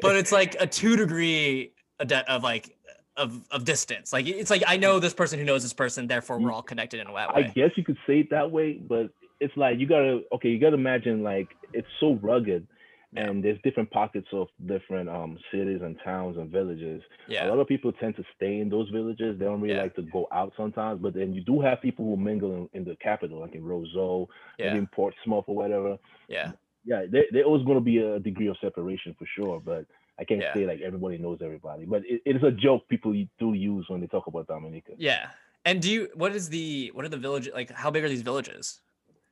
But it's like a two degree of like of of distance. Like it's like I know this person who knows this person, therefore we're all connected in a that I guess you could say it that way, but it's like you gotta okay, you gotta imagine like it's so rugged Yeah. and there's different pockets of different um cities and towns and villages. Yeah. A lot of people tend to stay in those villages. They don't really Yeah. like to go out sometimes, but then you do have people who mingle in, in the capital, like in Roseau, Yeah. in Portsmouth or whatever. Yeah. Yeah, there, there always going to be a degree of separation for sure, but I can't say like everybody knows everybody. But it, it is a joke people do use when they talk about Dominica. Yeah. And do you what is the what are the village like how big are these villages?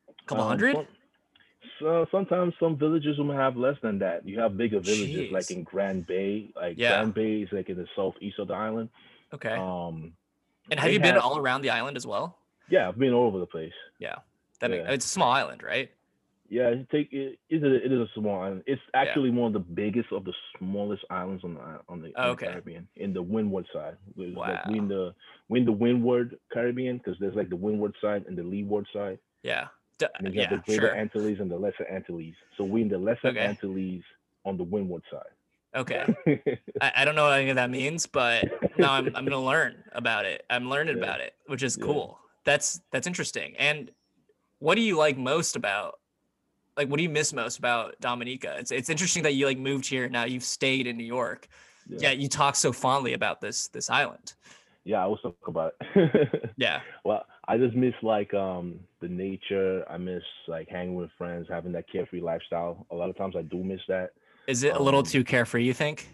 A couple Um, hundred? So sometimes some villages will have less than that. You have bigger villages Jeez. like in Grand Bay. Like Yeah. Grand Bay is like in the southeast of the island. Okay. Um, and have you been have- all around the island as well? yeah, I've been all over the place. Yeah, that Yeah. it's a small island, right? Yeah, it take it is a, it is a small island. It's actually one of the biggest of the smallest islands on the on the, Oh, in the. Caribbean in the windward side. It's Like we Wow. in the we in the windward Caribbean because there's like the windward side and the leeward side. Yeah. D- And then you yeah, have the greater sure. Antilles and the lesser Antilles. So we in the lesser Okay. Antilles on the windward side. Okay. I, I don't know what any of that means, but now I'm I'm gonna learn about it. I'm learning Yeah. about it, which is Yeah. cool. That's that's interesting. And what do you like most about like what do you miss most about Dominica? It's it's interesting that you like moved here now you've stayed in New York. Yeah. Yeah, you talk so fondly about this this island. yeah, I was talking about it. Yeah. well, I just miss like um the nature. I miss like hanging with friends, having that carefree lifestyle. A lot of times I do miss that. Is it a little Um, too carefree, you think?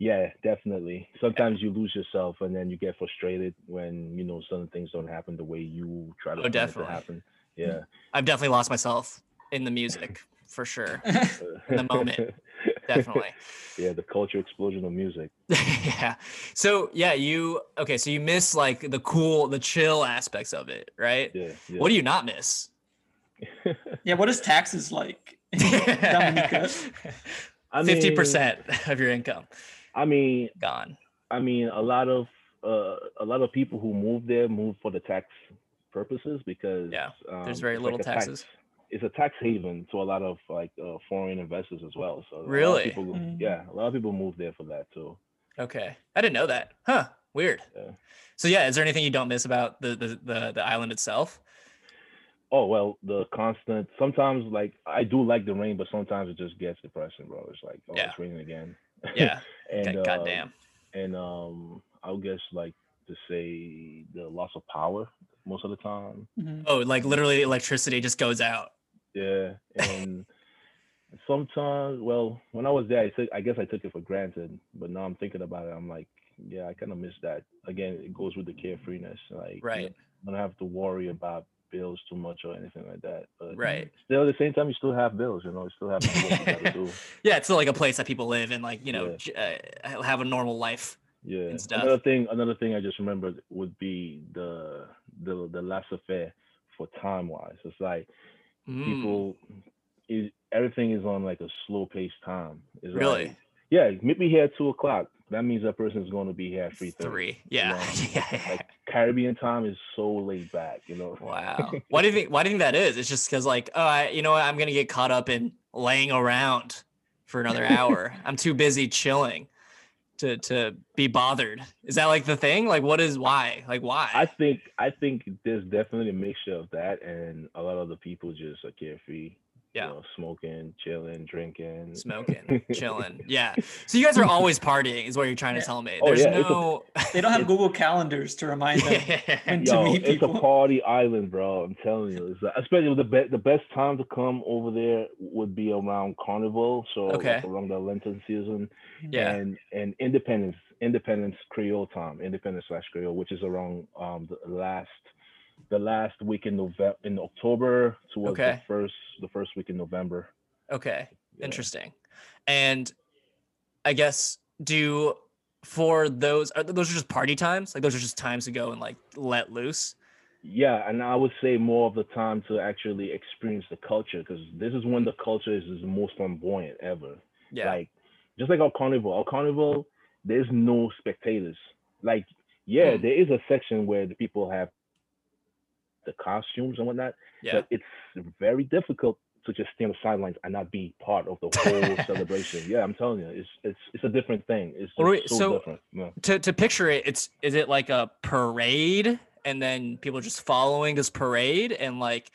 Yeah, definitely. Sometimes you lose yourself and then you get frustrated when, you know, certain things don't happen the way you try to Oh, it to definitely. happen. Yeah. I've definitely lost myself in the music for sure. In the moment. Definitely. yeah, the culture explosion of music. yeah. So yeah, you okay, so you miss like the cool, the chill aspects of it, right? Yeah. yeah. What do you not miss? Yeah, what is taxes like in Dominica? I Fifty mean- percent of your income I mean, gone. I mean, a lot of uh, a lot of people who move there move for the tax purposes because Yeah, um, there's very little like a tax- taxes. It's a tax haven to a lot of like uh, foreign investors as well. So a Really? people, Mm. yeah, a lot of people move there for that too. Okay, I didn't know that. Huh? Weird. Yeah. So yeah, is there anything you don't miss about the the the, the island itself? Oh well, the constant. Sometimes like I do like the rain, but sometimes it just gets depressing, bro. It's like oh, Yeah. it's raining again. Yeah. and God, uh, goddamn. and um, I would guess like to say the loss of power most of the time. Mhm. Oh, like literally electricity just goes out. Yeah, and sometimes, well, when I was there, I took, I guess I took it for granted, but now I'm thinking about it, I'm like, yeah, I kind of miss that. Again, it goes with the carefreeness, like, you Right. don't have to worry about bills too much or anything like that. But Right. still, at the same time, you still have bills, you know, you still have to do what you. Yeah, it's still like a place that people live and like you know Yeah. uh, have a normal life. Yeah. and stuff. Another thing, another thing I just remembered would be the the the laissez-faire for time wise. It's like Mm, people, is everything is on like a slow paced time. It's Really? Like, yeah, meet me here at two o'clock. That means that person is going to be here at three thirty. three. Yeah. yeah. Like Caribbean time is so laid back, you know. Wow. Why do you think? Why do you think that is? It's just because like, oh, I, you know what? I'm gonna get caught up in laying around for another hour. I'm too busy chilling to to be bothered. Is that like the thing? Like, what is why? Like, why? I think I think there's definitely a mixture of that and a lot of the people just are carefree. Yeah. You know, smoking, chilling, drinking. Smoking, chilling. Yeah. So you guys are always partying, is what you're trying to tell me. Oh, There's yeah, it's a- no. They don't have Google calendars to remind them when to Yo, meet it's a party island, bro. I'm telling you. It's especially the best the best time to come over there would be around Carnival, so like, around the Lenten season, Yeah. and and Independence Independence Creole time, Independence slash Creole, which is around um the last the last week in November in October towards Okay. the first the first week in November. Okay. Yeah. Interesting. And I guess do for those are those are just party times? Like those are just times to go and like let loose. Yeah, and I would say more of the time to actually experience the culture because this is when the culture is, is most flamboyant ever. Yeah. Like just like our carnival, our carnival, there's no spectators. Like, yeah, Hmm. there is a section where the people have the costumes and whatnot, yeah. but it's very difficult to just stay on the sidelines and not be part of the whole celebration. Yeah, I'm telling you, it's it's it's a different thing. It's so, so- different. Yeah. to to picture it, it's is it like a parade and then people just following this parade and like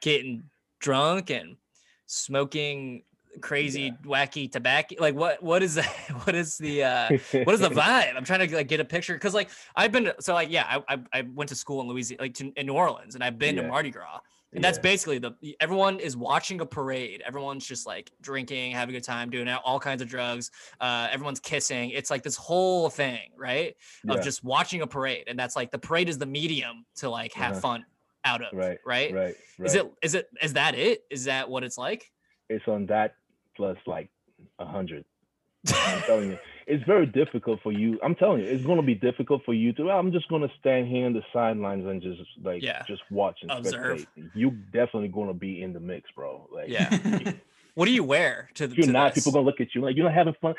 getting drunk and smoking crazy wacky tobacco like what what is that what is the uh what is the vibe? I'm trying to like get a picture because like i've been to- so like yeah I, I i went to school in louisiana like to, in new orleans and i've been to mardi gras and that's basically the everyone is watching a parade everyone's just like drinking having a good time doing all kinds of drugs uh everyone's kissing it's like this whole thing right of Yeah. just watching a parade and that's like the parade is the medium to like have Uh-huh. fun out of Right, right, right, right. is it is it is that it? Is that what it's like? It's on that plus like a hundred. I'm telling you, it's very difficult for you. I'm telling you, it's gonna be difficult for you to. I'm just gonna stand here on the sidelines and just like Yeah. just watch and Observe. spectate. You definitely gonna be in the mix, bro. Like, yeah what do you wear to the you're to not, this? people gonna look at you like you're not having fun.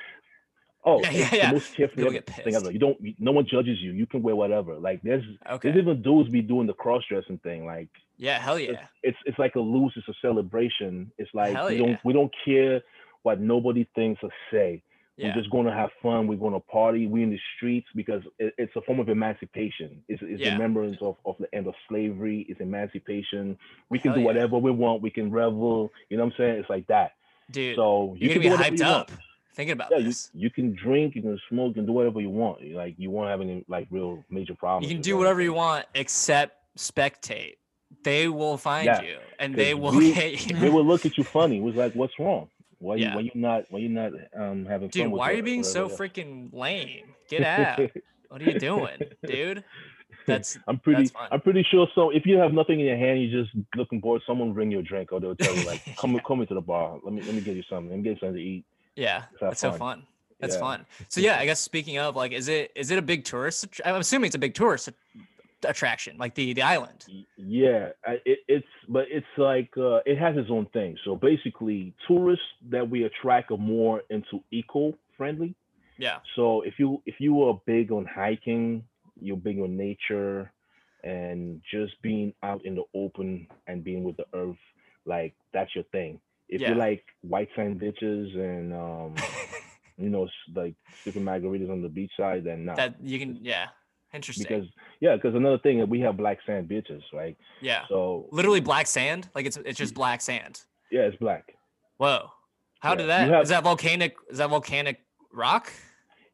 Oh, Yeah, it's yeah, the yeah. most carefree People ever get thing ever. You don't, no one judges you. You can wear whatever. Like there's, okay there's even dudes be doing the cross dressing thing. Like yeah hell yeah it's it's like a lose It's a celebration. It's like Hell we yeah. don't we don't care what nobody thinks or say. yeah We're just going to have fun. We're going to party. We're in the streets because it, it's a form of emancipation. It's, it's Yeah. remembrance of, of the end of slavery. It's emancipation. We can Hell do whatever we want. We can revel. You know what I'm saying? It's like that. dude So you can gonna be hyped up want. thinking about Yeah, you, this you can drink, you can smoke, you can do whatever you want. Like you won't have any like real major problems. you can do whatever you want except spectate they will find Yeah, you and they will we- get you They will look at you funny. It was like, what's wrong? Why Yeah. you why you not why you not um having dude fun? with why are you being so freaking lame get out what are you doing dude that's I'm pretty. That's. I'm pretty sure. So if you have nothing in your hand, you're just looking bored. Someone bring you a drink, or they'll tell you like, "Come, come into the bar. Let me, let me get you something. Let me get you something to eat." yeah that's so fun. fun that's Yeah. fun so yeah i guess speaking of like is it is it a big tourist i'm assuming it's a big tourist attraction like the the island Yeah, it, it's but it's like uh, it has its own thing. So basically, tourists that we attract are more into eco-friendly. yeah So if you if you are big on hiking, you're big on nature, and just being out in the open and being with the earth, like that's your thing. If Yeah. you like white sand bitches and um, you know, like sipping margaritas on the beach side, then not. that you can yeah. Interesting. because yeah, because another thing that we have black sand bitches, right? yeah. So Literally black sand? Like it's it's just black sand. yeah, it's black. Whoa. How Yeah, did you that? Is have- that volcanic is that volcanic rock?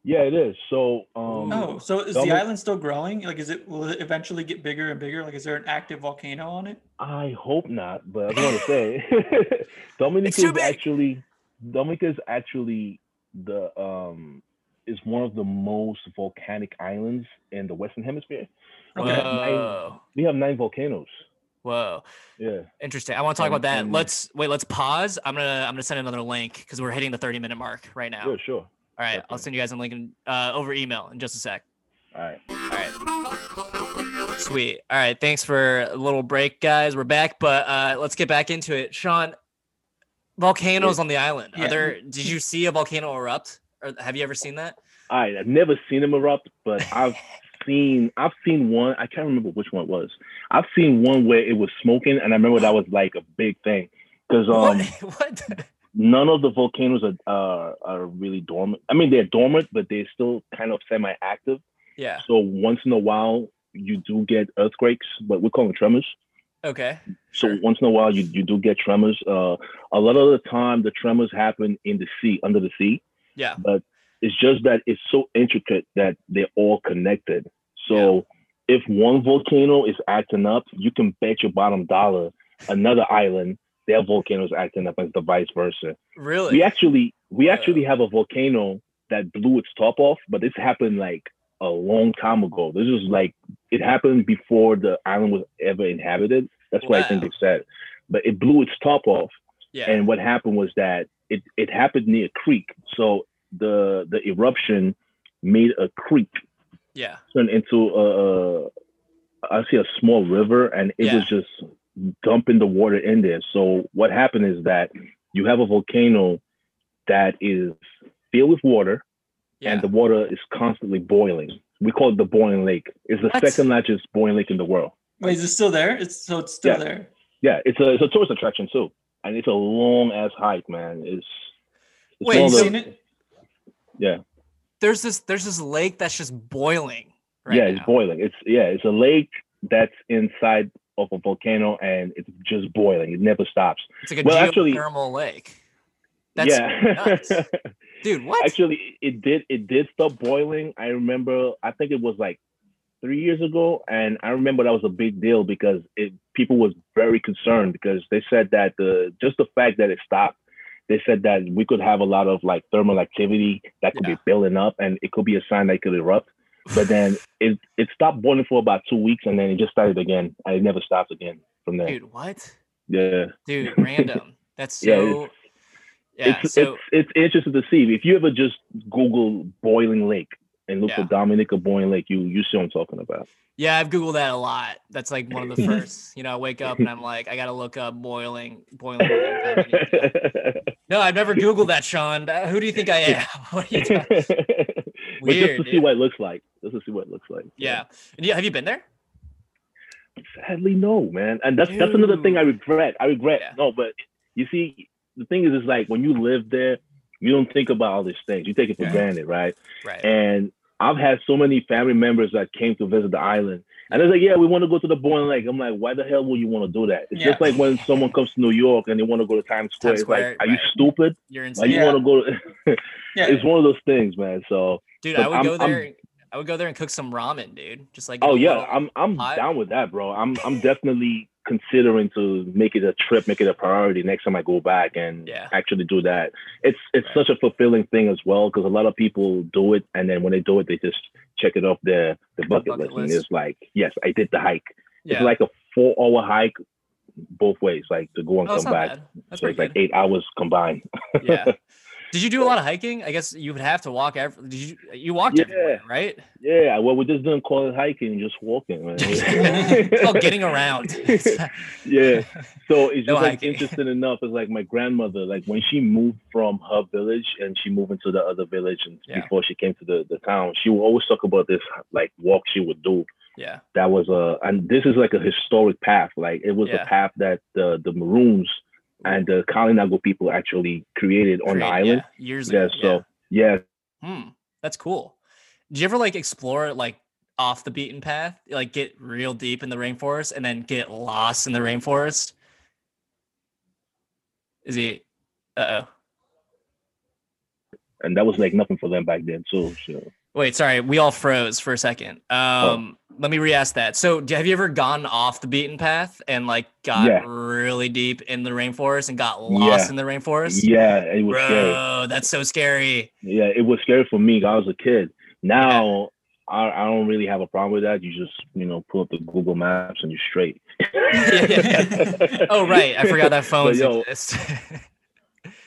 Yeah, it is. So um, Oh, so is Dominic- the island still growing? Like, is it will it eventually get bigger and bigger? Like, is there an active volcano on it? I hope not, but I want to say Dominica is actually Dominica is actually the um is one of the most volcanic islands in the Western Hemisphere. We have nine, Whoa. we have nine volcanoes. Whoa. Yeah. Interesting. I want to talk about that. Let's wait, let's pause. I'm gonna I'm gonna send another link because we're hitting the 30 minute mark right now. Sure, sure. All right, I'll send you guys a link in, uh, over email in just a sec. All right. All right. Sweet. All right. Thanks for a little break, guys. We're back, but uh, let's get back into it. Sean, volcanoes on the island. Are Yeah. there? Did you see a volcano erupt? Or have you ever seen that? I've never seen them erupt, but I've seen I've seen one. I can't remember which one it was. I've seen one where it was smoking, and I remember that was like a big thing because um. what? what? none of the volcanoes are uh, are really dormant. I mean, they're dormant, but they're still kind of semi-active. Yeah. So once in a while, you do get earthquakes, but we call them tremors. Okay. So Sure. once in a while, you, you do get tremors. Uh, a lot of the time, the tremors happen in the sea, under the sea. Yeah. But it's just that it's so intricate that they're all connected. So if one volcano is acting up, you can bet your bottom dollar another island their volcano is acting up, and the vice versa Really? we actually we Wow. actually have a volcano that blew its top off, but this happened like a long time ago. This is like it happened before the island was ever inhabited. That's what I think Wow. they said. But it blew its top off, yeah. and what happened was that it it happened near a creek. So the the eruption made a creek yeah. turn into a, a I see a small river, and it Yeah. was just dumping the water in there. So what happened is that you have a volcano that is filled with water, Yeah. and the water is constantly boiling. We call it the boiling lake. It's the second largest boiling lake in the world. Wait, is it still there? It's so it's still Yeah. there. Yeah, it's a it's a tourist attraction too, and it's a long ass hike, man. It's, it's Wait, you seen it? Yeah, there's this there's this lake that's just boiling. Right yeah, now. it's boiling. It's yeah, it's a lake that's inside of a volcano, and it's just boiling. It never stops. It's like a Well, actually- geothermal lake. That's yeah, nuts. Dude, what? actually, it did it did stop boiling. I remember. I think it was like three years ago, and I remember that was a big deal because it people was very concerned because they said that the just the fact that it stopped. They said that we could have a lot of like thermal activity that could Yeah. be building up, and it could be a sign that it could erupt. But then it it stopped boiling for about two weeks, and then it just started again, and it never stopped again from there. Dude, what? Yeah, Dude, random. That's Yeah, so yeah. it's so it's it's interesting to see. If you ever just Google boiling lake and look Yeah. for Dominica boiling lake, you you see what I'm talking about. yeah, I've googled that a lot. That's like one of the first. You know, I wake up and I'm like, I gotta look up boiling boiling. No, I've never googled that, Sean. Uh, Who do you think I am? what are you talking? but just Weird, to see what it looks like. Just to see what it looks like. Yeah. And you, have you been there? Sadly, no, man. And that's that's another thing I regret. I regret. Yeah. No, but you see, the thing is, is like when you live there, you don't think about all these things. You take it for Yeah. granted, right? Right. And I've had so many family members that came to visit the island. And they're like, yeah, we want to go to the Boiling Lake. I'm like, why the hell would you want to do that? It's just like when someone comes to New York and they want to go to Times Square. Times it's like, Square, are you stupid? You're Like, insane. you Yeah. want to go to... Yeah. it's one of those things, man. So, Dude, I would I'm- go I'm- there. I would go there and cook some ramen, dude. Just like oh yeah, I'm I'm down with that, bro. I'm I'm definitely considering to make it a trip, make it a priority next time I go back and Yeah. actually do that. It's it's Right. such a fulfilling thing as well because a lot of people do it and then when they do it, they just check it off their the bucket, bucket list, and it's like, yes, I did the hike. yeah. It's like a four hour hike both ways, like to go and oh, come back. That's so it's like eight hours combined. yeah. Did you do a lot of hiking? I guess you would have to walk every. Did you? You walked Yeah. everywhere, right? yeah, well, we just didn't call it hiking, just walking, man. it's called getting around. yeah. So it's just No like hiking. interesting enough. It's like my grandmother, like when she moved from her village and she moved into the other village and Yeah. before she came to the, the town, she would always talk about this like walk she would do. Yeah. that was a and this is like a historic path. Like it was Yeah. a path that the the Maroons and the Kalinago people actually created on the island. yeah, years Yeah, ago. so yeah, Hmm, that's cool. Did you ever like explore like off the beaten path, like get real deep in the rainforest and then get lost in the rainforest? Is he? Uh oh. and that was like nothing for them back then too. So Wait, sorry, we all froze for a second. Oh. Um, let me re-ask that. So, have you ever gone off the beaten path and like got Yeah. really deep in the rainforest and got lost Yeah. in the rainforest? yeah, it was scary. Bro, that's so scary. Yeah, it was scary for me. I was a kid. Now I, I don't really have a problem with that. You just you know pull up the Google Maps and you're straight. Yeah, yeah, yeah. Oh right, I forgot that phones yo- exist.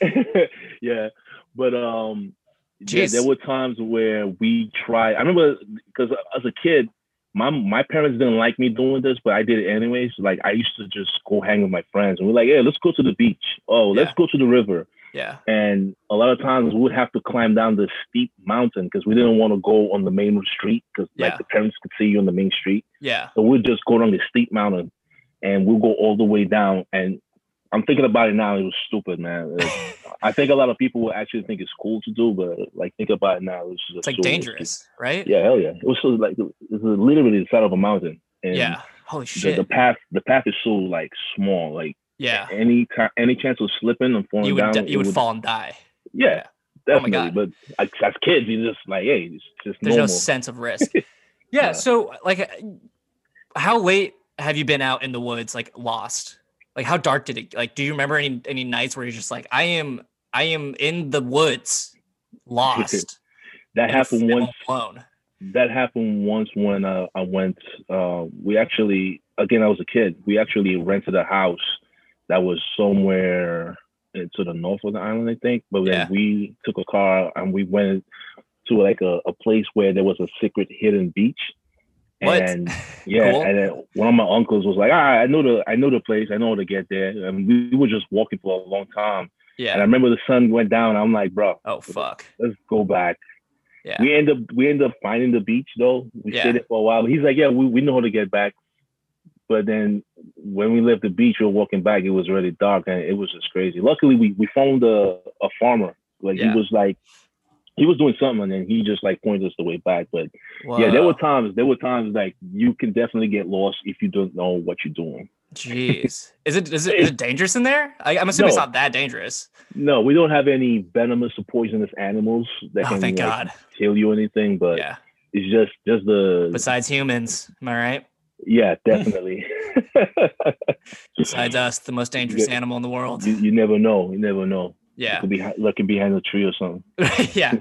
yeah, but um, yeah, Jeez. there were times where we tried. I remember because as a kid, my my parents didn't like me doing this, but I did it anyways. Like I used to just go hang with my friends, and we're like, "Hey, let's go to the beach. Oh, let's Yeah. go to the river." yeah, And a lot of times we would have to climb down the steep mountain because we didn't want to go on the main street because Yeah. like the parents could see you on the main street. yeah. So we'd just go down the steep mountain, and we'll go all the way down. And I'm thinking about it now. It was stupid, man. It- I think a lot of people will actually think it's cool to do, but like think about it now, it's just It's like dangerous, right? Yeah, hell yeah. It was so like it was literally the side of a mountain, and Yeah. Holy the, shit. the path the path is so like small. Like yeah. any ti- any chance of slipping and falling You would down, di- you would fall and die. Yeah, Oh my definitely. But like, as kids, you just like, hey, it's just There's normal. no sense of risk. Yeah. yeah. So, like, uh, how late have you been out in the woods, like lost? Like, how dark did it? Like, do you remember any any nights where you're just like, I am, I am in the woods, lost. that happened once. Alone. That happened once when uh, I went. Uh, we actually, again, I was a kid. We actually rented a house that was somewhere to the north of the island, I think. But Yeah. we took a car and we went to like a, a place where there was a secret hidden beach. What? And yeah, Cool. and then one of my uncles was like, "All right, I know the I know the place. I know how to get there." And we, we were just walking for a long time. Yeah. And I remember the sun went down. I'm like, "Bro, Oh fuck. let's go back." Yeah. We end up we end up finding the beach though. We Yeah. stayed there for a while. He's like, "Yeah, we, we know how to get back." But then when we left the beach, we were walking back. It was really dark and it was just crazy. Luckily, we we found a a farmer. Like Yeah. he was like. He was doing something and then he just like pointed us the way back. But yeah, there were times there were times like you can definitely get lost if you don't know what you're doing. Jeez. Is it is it is it dangerous in there? I, I'm assuming it's not that dangerous. No, we don't have any venomous or poisonous animals that Oh, can thank like, God. kill you or anything. But Yeah. it's just just the Besides humans, am I right? yeah, definitely. Besides us, the most dangerous Yeah. animal in the world. you, you never know. You never know. Yeah. looking be hi- lurking behind the tree or something. yeah.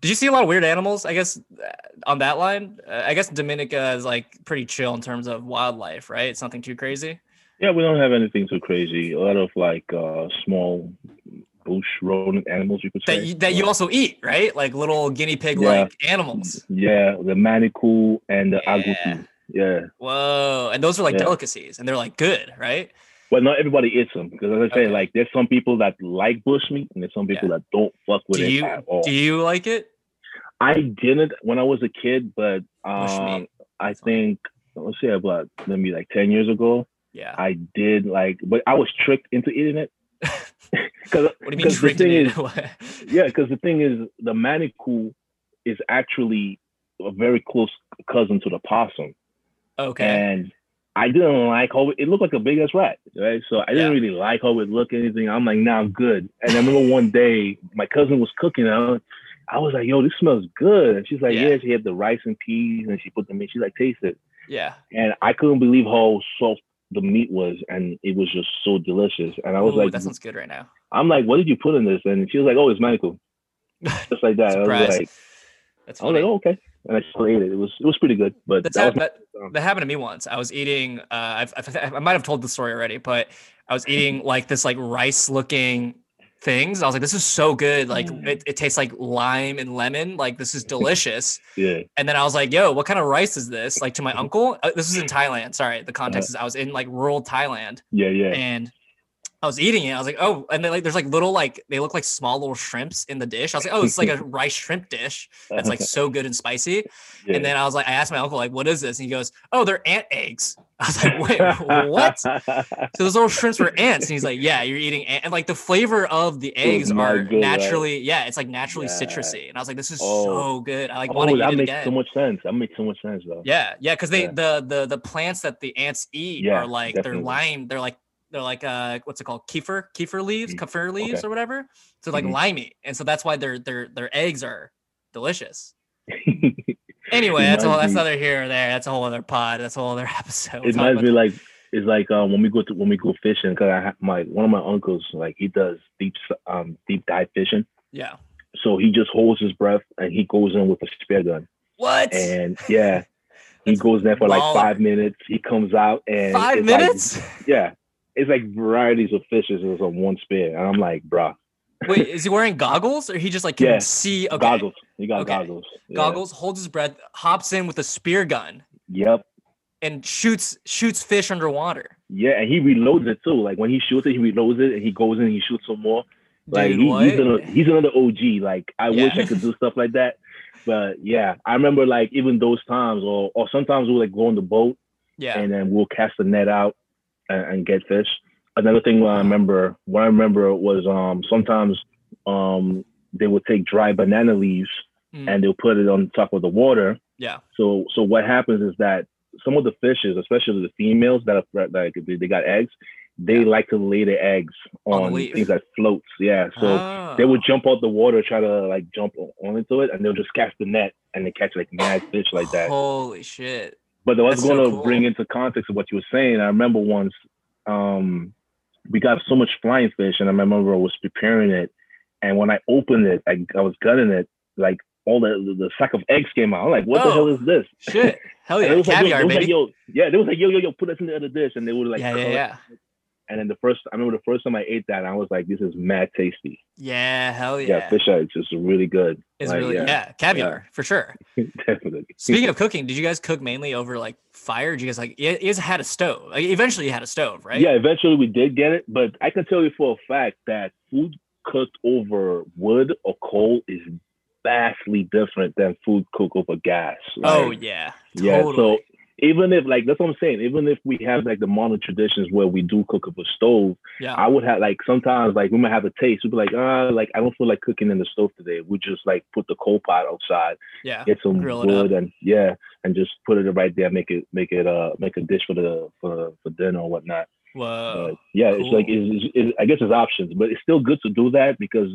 Did you see a lot of weird animals? I guess uh, on that line, uh, I guess Dominica is like pretty chill in terms of wildlife, right? It's nothing too crazy. Yeah, we don't have anything too crazy. A lot of like uh small bush rodent animals, you could say. That you, that you also eat, right? Like little guinea pig like animals. yeah, the manicou and the Yeah. agouti. Yeah. Whoa. And those are like Yeah. delicacies and they're like good, right? But not everybody eats them because, as I say, Okay. like there's some people that like bush meat and there's some people that don't fuck with Do it you at all. do you like it? I didn't when I was a kid, but um. I think let's say about maybe like ten years ago, Yeah. I did like, but I was tricked into eating it. Because What do you mean the thing is, yeah, because the thing is, the manicou is actually a very close cousin to the possum, okay. and I didn't like how it looked like a big ass rat, right? So I didn't Yeah. really like how it looked. Anything, I'm like, nah, I'm good. And I remember one day my cousin was cooking, and I was, I was like, yo, this smells good. And she's like, Yeah. yeah. She had the rice and peas, and she put them in. She's like, taste it, Yeah. and I couldn't believe how soft the meat was, and it was just so delicious. And I was Ooh, like, that sounds good right now. I'm like, what did you put in this? And she was like, oh, it's manicou, just like that. I was like. That's I was like, oh, okay. And I still ate it. It was it was pretty good. But That's that was my- that, that happened to me once. I was eating. Uh, I've, I've, I might have told the story already, but I was eating like this like rice looking things. I was like, this is so good. Like Mm. it, it tastes like lime and lemon. Like this is delicious. yeah. and then I was like, yo, what kind of rice is this? Like to my uncle. Uh, this is in Thailand. Sorry, the context is I was in like rural Thailand Yeah, yeah. and I was eating it. I was like, oh, and then like there's like little like they look like small little shrimps in the dish. I was like, oh, it's like a rice shrimp dish that's like so good and spicy. Yeah. And then I was like, I asked my uncle like, what is this? And he goes, oh, they're ant eggs. I was like, wait, what? So those little shrimps were ants, and he's like, "Yeah, you're eating ant." And like the flavor of the oh eggs not are good, right? naturally, yeah, it's like naturally Yeah. citrusy. And I was like, "This is Oh. so good." I like want oh, to eat that it makes again. so much sense. That makes so much sense, though. Yeah, yeah, because they Yeah. the the the plants that the ants eat are like definitely. they're lime. They're like they're like uh what's it called kaffir kaffir leaves Mm, kaffir leaves okay. or whatever. So like Mhm. limey, and so that's why their their their eggs are delicious. Anyway, that's all. That's neither here or there. That's a whole other pod. That's a whole other episode. We'll it about me like it's like um when we go to when we go fishing because I have my one of my uncles like he does deep um deep dive fishing yeah. so he just holds his breath and he goes in with a spear gun What? and yeah he goes there for like five minutes he comes out and Five it's like- minutes? yeah it's like varieties of fishes is on one spear and I'm like bruh Wait, is he wearing goggles or he just like can Yeah, see? Okay. goggles he got Okay. goggles Yeah. Goggles, holds his breath, hops in with a spear gun, yep and shoots shoots fish underwater. yeah and he reloads it too like when he shoots it he reloads it and he goes in and he shoots some more Like Dude, he, he's another he's another OG. Like I Yeah. wish I could do stuff like that. But yeah, I remember like even those times, or or sometimes we'll like go on the boat yeah. and then we'll cast the net out and, and get fish. Another thing I remember, what I remember was um sometimes um they would take dry banana leaves Mm, and they'll put it on top of the water. yeah. So so what happens is that some of the fishes, especially the females that are like they, got eggs, they Yeah. like to lay their eggs On on, leaf. things that floats. Yeah. So they would Oh. jump out the water, try to like jump onto it, and they'll just cast the net and they catch like mad fish like that. Holy shit. But I was going to cool. bring into context of what you were saying. I remember once um, we got so much flying fish, and I remember I was preparing it, and when I opened it, I, I was gutting it, like all the, the the sack of eggs came out. I'm like, what the Oh, hell is this? Shit. Hell yeah. it was like, yo, it was like, yo, yeah, they was like, yo, yo, yo, put us in the other dish, and they would like, yeah, cut yeah, it. Yeah. And then the first, I remember the first time I ate that, I was like, this is mad tasty. Yeah, hell Yeah, yeah. fish eggs is really good. It's Like, really yeah, caviar for sure. definitely. Speaking of cooking, did you guys cook mainly over like fire? Did you guys like you you guys had a stove? Like, eventually you had a stove, right? Yeah, eventually we did get it, but I can tell you for a fact that food cooked over wood or coal is vastly different than food cooked over gas. Oh Like, yeah. yeah. So even if like that's what I'm saying, even if we have like the modern traditions where we do cook up a stove, yeah. I would have like sometimes like we might have a taste. We'd be like, ah, like I don't feel like cooking in the stove today. We just like put the coal pot outside, yeah. get some Grill wood, and yeah, and just put it right there, make it make it uh make a dish for the for for dinner or whatnot. But yeah, it's like cool. it's, it's, I guess it's options, but it's still good to do that because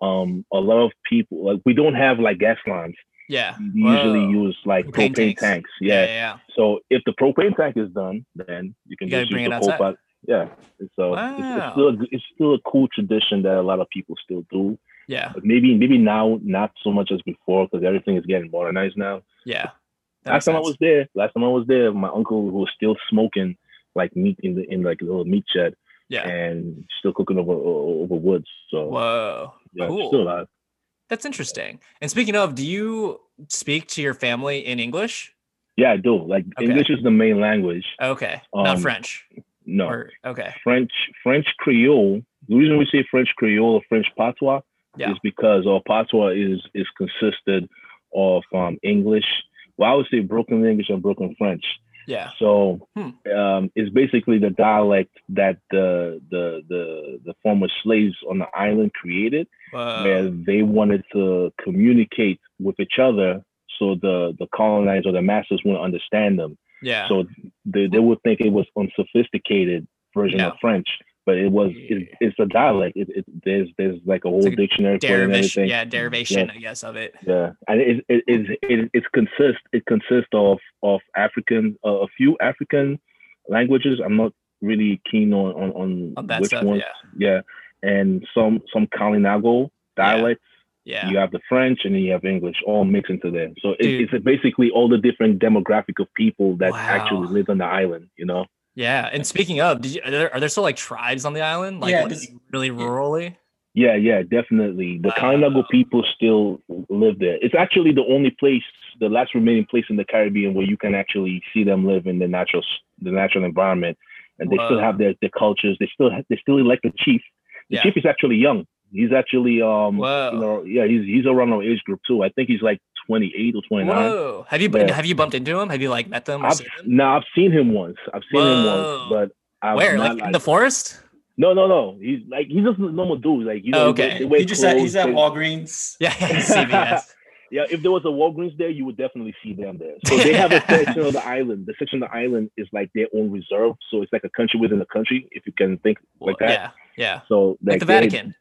um a lot of people like we don't have like gas lines. Yeah. We usually Whoa. use like Propane propane, tanks. tanks. Yeah. Yeah. Yeah. So if the propane tank is done, then you can You just use the coal pot. Yeah. So it's, Wow. it's still a, g- it's still a cool tradition that a lot of people still do. Yeah. But maybe maybe now not so much as before because everything is getting modernized now. Yeah. Last time I was there, last time I was there, my uncle who was still smoking like meat in the in like a little meat shed Yeah. and still cooking over over wood. So Whoa. yeah, cool. still alive. That's interesting. And speaking of, do you speak to your family in English? Yeah, I do. Like Okay. English is the main language. Okay. Not Um, French. No, Or okay. French French Creole. The reason we say French Creole or French Patois Yeah. is because our Patois is is consisted of um, English. Well, I would say broken English and broken French. Yeah. So Hmm. um, it's basically the dialect that the, the the the former slaves on the island created, Whoa. where they wanted to communicate with each other, so the the colonizers or the masters wouldn't understand them. yeah. So they, they would think it was unsophisticated version Yeah. of French, but it was it, it's a dialect. It, it, there's there's like a whole like dictionary for it and derivation. everything. Yeah. Derivation, I guess, of it. Yeah, and it it it, it, it consists it consists of of African uh, a few African languages. I'm not really keen on on, on, On that which stuff, ones. yeah. Yeah, and some some Kalinago dialects. Yeah. You have the French and then you have English all mixed into there. So it, it's basically all the different demographic of people that Wow. actually live on the island. You know. Yeah. And speaking of, did you, are, there, are there still like tribes on the island? Like Yeah, really rurally? Yeah, yeah, definitely. The Wow. Kalinago people still live there. It's actually the only place, the last remaining place in the Caribbean where you can actually see them live in the natural, the natural environment. and they still have their, their cultures. They still they still elect a chief. The Yeah. chief is actually young. He's actually um Whoa. you know yeah he's he's around our age group too. I think he's like 28 or 29. Whoa. Have you been, Yeah. have you bumped into him? Have you like met them or I've seen them? no, I've seen him once. I've seen him once, but I've Where? not, Like in the forest? no, no, no. He's like he's just a normal dude. Like you Oh, know, okay. they, they He just at, he's at they- Walgreens. Yeah, CVS. Yeah, if there was a Walgreens there, you would definitely see them there. So they have a section of the island. The section of the island is like their own reserve. So it's like a country within a country, if you can think like that. yeah, yeah. So Like the they- Vatican.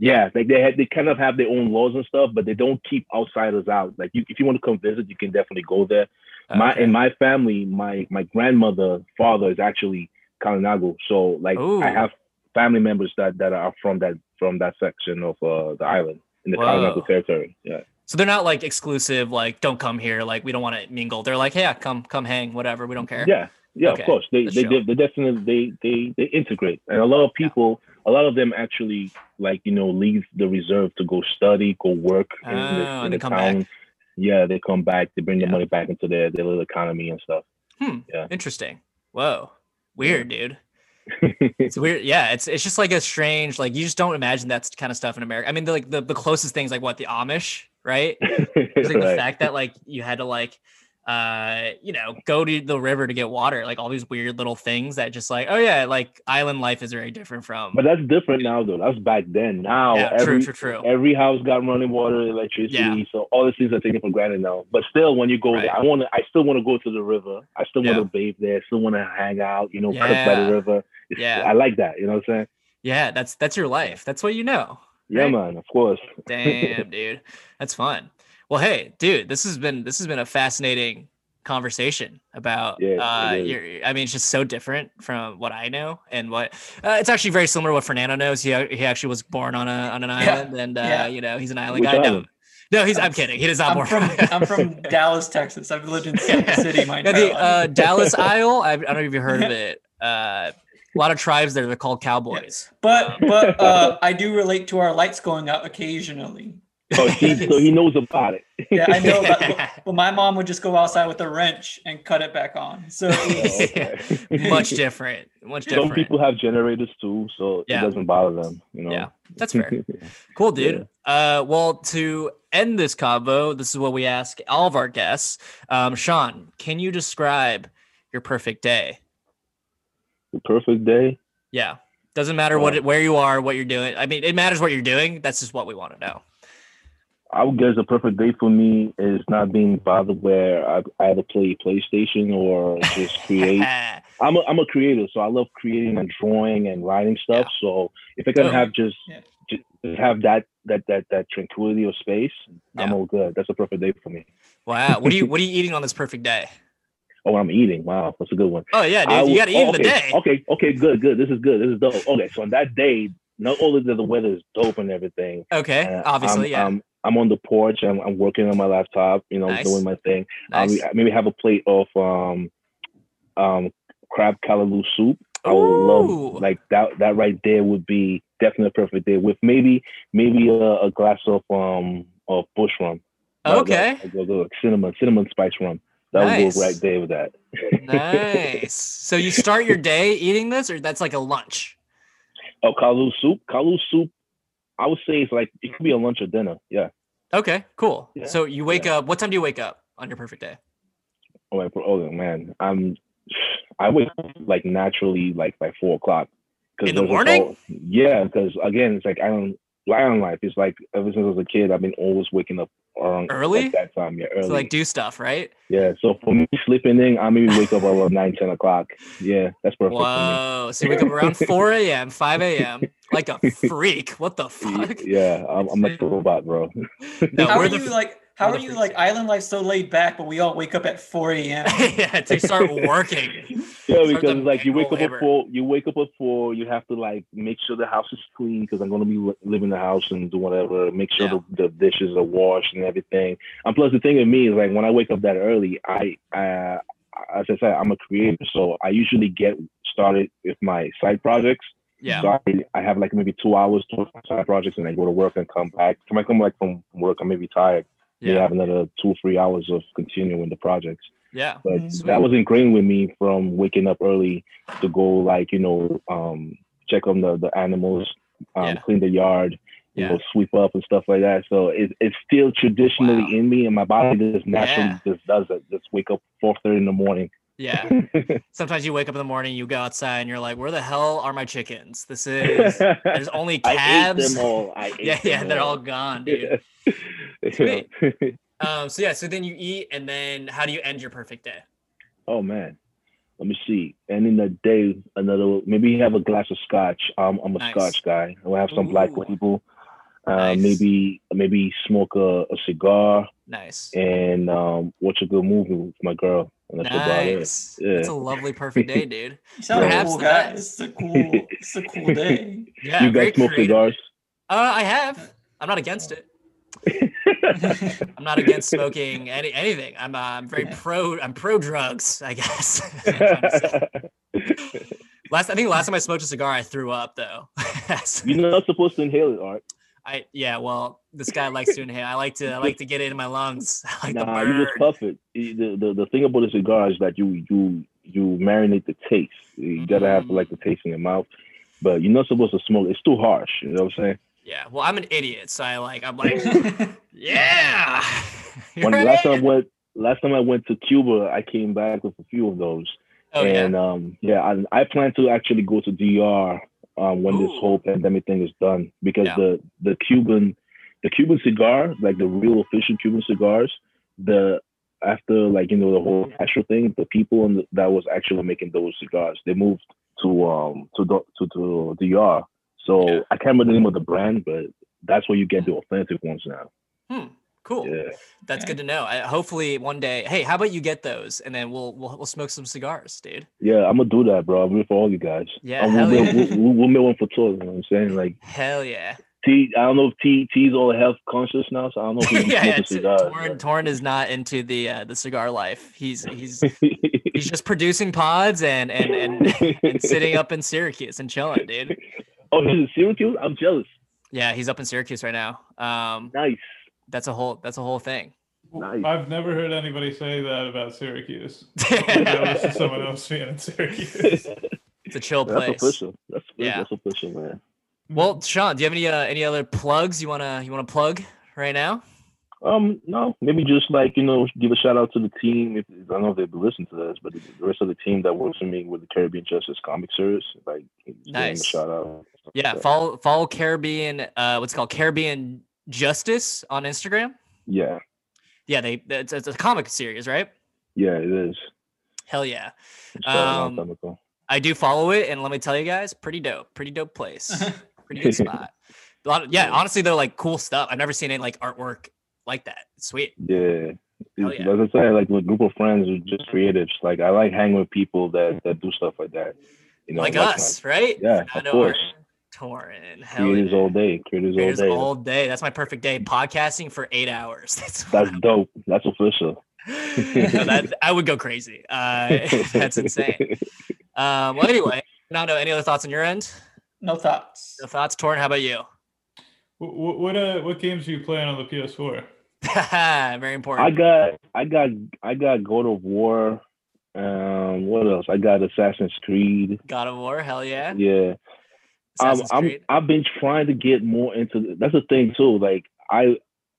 Yeah, like they had, they kind of have their own laws and stuff, but they don't keep outsiders out. Like you, if you want to come visit, you can definitely go there. My Okay. in my family, my my grandmother father is actually Kalinago. So like Ooh. I have family members that that are from that from that section of uh, the island in the Whoa. Kalinago territory. Yeah. So they're not like exclusive, like don't come here, like we don't want to mingle. They're like, yeah, come come hang, whatever, we don't care. Yeah, yeah, Okay, of course. They they, they they definitely they they they integrate, and a lot of people, a lot of them actually like you know leave the reserve to go study, go work in, Oh, the, in the town. back. Yeah, they come back. They bring Yeah. the money back into their their little economy and stuff. Hmm. Yeah. Interesting. Whoa. Weird, dude. It's weird. Yeah, it's it's just like a strange, like you just don't imagine that kind of stuff in America. I mean, the, like the, the closest things like what the Amish, right? It's like the fact that like you had to like uh you know go to the river to get water like all these weird little things that just like oh yeah like island life is very different from But that's different now, though. That's back then. Now, yeah every, true true true every house got running water, electricity. Yeah. So all these things are taken for granted now. But still, when you go Right. there, I want to. I still want to go to the river. I still want Yeah. to bathe there. Still want to hang out. You know, cook by the river. It's, Yeah. I like that. You know what I'm saying? yeah that's that's your life that's what you know Yeah, Right. man. Of course. damn dude that's fun well hey dude this has been this has been a fascinating conversation about Yeah, uh your i mean it's just so different from what i know and what uh, it's actually very similar to what fernando knows he, he actually was born on a on an island and uh yeah. you know he's an island Which guy no island? no he's i'm kidding he is not I'm born from I'm from Dallas, Texas. I've lived in Salt City my Yeah, entire the uh, Dallas Isle. I, I don't know if you've heard of it. Uh, a lot of tribes there. They're called cowboys. But but uh, I do relate to our lights going out occasionally. So he, so he knows about it. Yeah, I know. But, but, but my mom would just go outside with a wrench and cut it back on. So it's, okay. Much different. Much different. Some people have generators too, so Yeah. it doesn't bother them. You know. Yeah, that's fair. Cool, dude. Uh, well, to end this combo, this is what we ask all of our guests. Um, Sean, can you describe your perfect day? the perfect day. Yeah, doesn't matter what where you are, what you're doing. I mean, it matters what you're doing. That's just what we want to know. I would guess a perfect day for me is not being bothered where I I either play PlayStation or just create. I'm a, I'm a creator, so I love creating and drawing and writing stuff. So if I can Boom. have just, Yeah. just have that that that that tranquility of space, I'm all good. That's a perfect day for me. wow. What are you What are you eating on this perfect day? Oh, I'm eating. Wow, that's a good one. Oh yeah, dude. I you got to eat oh, in the day. Okay, okay, good, good. This is good. This is dope. Okay, so on that day, not only that the weather is dope and everything, Okay, uh, obviously, I'm, yeah. I'm, I'm on the porch. I'm, I'm working on my laptop. You know, Nice. doing my thing. nice. Um, maybe have a plate of um, um, crab callaloo soup. I would Ooh. love like that. That right there would be definitely a perfect day with maybe maybe a, a glass of um of bush rum. Okay. that- that- that- cinnamon cinnamon spice rum. That would Nice. go right there with that. nice. So you start your day eating this, or that's like a lunch? Oh, callaloo soup. Callaloo soup. I would say it's like it could be a lunch or dinner. Yeah. Okay, cool. Yeah, So you wake yeah. up. What time do you wake up on your perfect day? Oh, my, oh man, I'm. I wake up like naturally like by four o'clock. In the morning? whole- yeah, because again, it's like I don't. Island life. It's like ever since I was a kid, I've been always waking up around Early? like that time. Yeah, early. To like do stuff, right? yeah. So for me, sleeping in, I maybe wake up around nine, ten o'clock. Yeah, that's perfect Whoa. So you wake up around 4 a.m., 5 a.m. like a freak. What the fuck? Yeah, I'm, I'm like a robot, bro. No, how we're are the you like? How we're you like? Island life so laid back, but we all wake up at 4 a.m. yeah, to start working. Yeah, because like you wake up manual at four. You wake up at four. You have to like make sure the house is clean because I'm gonna be li- living in the house and do whatever. Make sure Yeah. the, the dishes are washed and everything. And plus, the thing with me is like when I wake up that early, I, uh, as I said, I'm a creator, so I usually get started with my side projects. Yeah. So I, I have like maybe two hours to work on side projects, and I go to work and come back. When I come like from work, I'm maybe tired. Yeah. Yeah. have another two, or three hours of continuing the projects. Yeah. But Sweet. that was ingrained with me from waking up early to go like you know um, check on the the animals, um, Yeah. clean the yard, you Yeah. know sweep up and stuff like that. So it, it's still traditionally Wow. in me, and my body just naturally Yeah. just does it. Just wake up four thirty in the morning. Yeah. Sometimes you wake up in the morning, you go outside, and you're like, "Where the hell are my chickens? This is there's only I ate calves." them all. I ate yeah, yeah, they're all gone, dude. Sweet. Um, so yeah, so then you eat, and then how do you end your perfect day? oh man, let me see. And in the day, another maybe have a glass of scotch. Um, I'm a Nice. scotch guy. I'll have some black Ooh. People. Uh, Nice. Maybe maybe smoke a, a cigar Nice. and um, watch a good movie with my girl. And that's about it. Nice. Yeah. That's a lovely perfect day, dude. You sound like Perhaps cool the guy. It's a cool. It's a cool day. Yeah. you guys smoke creative. cigars? Uh, I have. I'm not against it. I'm not against smoking any anything. I'm uh, I'm very pro. I'm pro drugs. I guess. last I think last time I smoked a cigar, I threw up though. That's- You're not supposed to inhale it, Art. I yeah. Well, this guy likes to inhale. I like to I like to get it in my lungs. I like the Nah, you just puff it. The, the the thing about a cigar is that you you you marinate the taste. You gotta have like the taste in your mouth. But you're not supposed to smoke. It's too harsh. You know what I'm saying? Yeah. Well, I'm an idiot, so I like I'm like yeah. When You're last time I went last time I went to Cuba, I came back with a few of those. Oh yeah. and um yeah, I, I plan to actually go to DR um when this whole pandemic thing is done because Yeah. the the Cuban the Cuban cigar, like the real official Cuban cigars, the after like you know the whole Castro thing, the people in the, that was actually making those cigars, they moved to um to the, to to DR. So Yeah. I can't remember the name of the brand, but that's where you get the authentic ones now. Hmm. Cool. Yeah. That's Okay. good to know. I, hopefully one day. Hey, how about you get those, and then we'll we'll, we'll smoke some cigars, dude. Yeah, I'm gonna do that, bro. I'm here for all you guys. Yeah, Um, hell we'll, yeah. we'll, we'll, we'll make one for tour. You know what I'm saying? Like Hell yeah. T, I don't know if T T's all health conscious now, so I don't know if he's yeah, smoking yeah. Cigars. Torin, Torin is not into the uh, the cigar life. He's he's he's just producing pods and and and, and sitting up in Syracuse and chilling, dude. oh, he's in Syracuse. I'm jealous. Yeah, he's up in Syracuse right now. Um, Nice. That's a whole that's a whole thing. Nice. I've never heard anybody say that about Syracuse. That was someone else being in Syracuse. It's a chill That's place. official. That's Yeah. that's official, man. Well, Sean, do you have any uh, any other plugs you wanna you wanna plug right now? Um, no, maybe just like you know, give a shout out to the team. If I don't know if they've been listening to this, but the the rest of the team that works with me with the Caribbean Justice comic series, like just a Nice. shout out. Yeah, follow follow Caribbean uh what's it called Caribbean Justice on Instagram. Yeah, Yeah, they it's, it's a comic series, right? yeah, it is. Hell yeah. It's started a Um. I do follow it, and let me tell you guys, pretty dope, pretty dope place, pretty good spot. A lot of, yeah, honestly, they're like cool stuff. I've never seen any like artwork like that. It's sweet. Yeah. Hell yeah. Like I say, like with a group of friends who just creatives. Like I like hanging with people that, that do stuff like that. You know, like like us, right? Yeah, of Fernando, course. Torin, hell creators yeah. all day. Creators, Creators all day. all day. That's my perfect day. Podcasting for eight hours. That's That's dope. That's official. no, that I would go crazy. Uh, that's insane. Um, well, anyway, Fernando, any other thoughts on your end? No thoughts. No thoughts, Torin. How about you? what what, uh, what games are you playing on the PS4? Very important. I got I got I got God of War. Um what else? I got Assassin's Creed. God of War. Hell yeah. Yeah. Um, Assassin's I'm I've been trying to get more into that's the thing too. Like I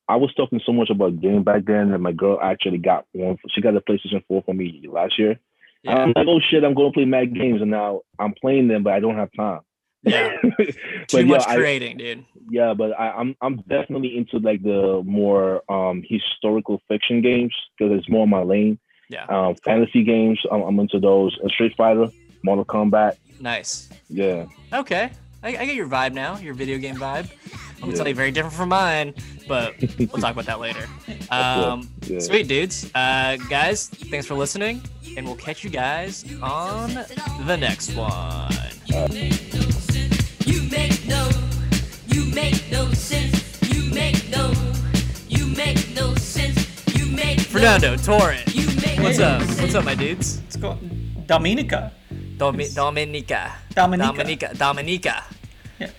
I was talking so much about game back then that my girl actually got one she got a PlayStation 4 for me last year. Yeah. I'm like, oh shit, I'm going to play mad games, and now I'm playing them, but I don't have time. Yeah. but Too yeah, much I- dude. yeah, but I, I'm I'm definitely into like the more um historical fiction games because it's more my lane. Yeah. Um, fantasy games, I'm, I'm into those. Uh, Street Fighter, Mortal Kombat, Nice. yeah. Okay. I, I get your vibe now, your video game vibe. I'm gonna Yeah. tell you, very different from mine, but we'll talk about that later. Um, Yeah. Sweet dudes. Uh, guys, thanks for listening, and we'll catch you guys on the next one. You make no, you make no sense. You make no, you make no sense. You make no, Fernando, Torin, You make what's up? What's up, my dudes? Let's go. Dominica. Domi- Dominica. Dominica. Dominica. Dominica. Yeah.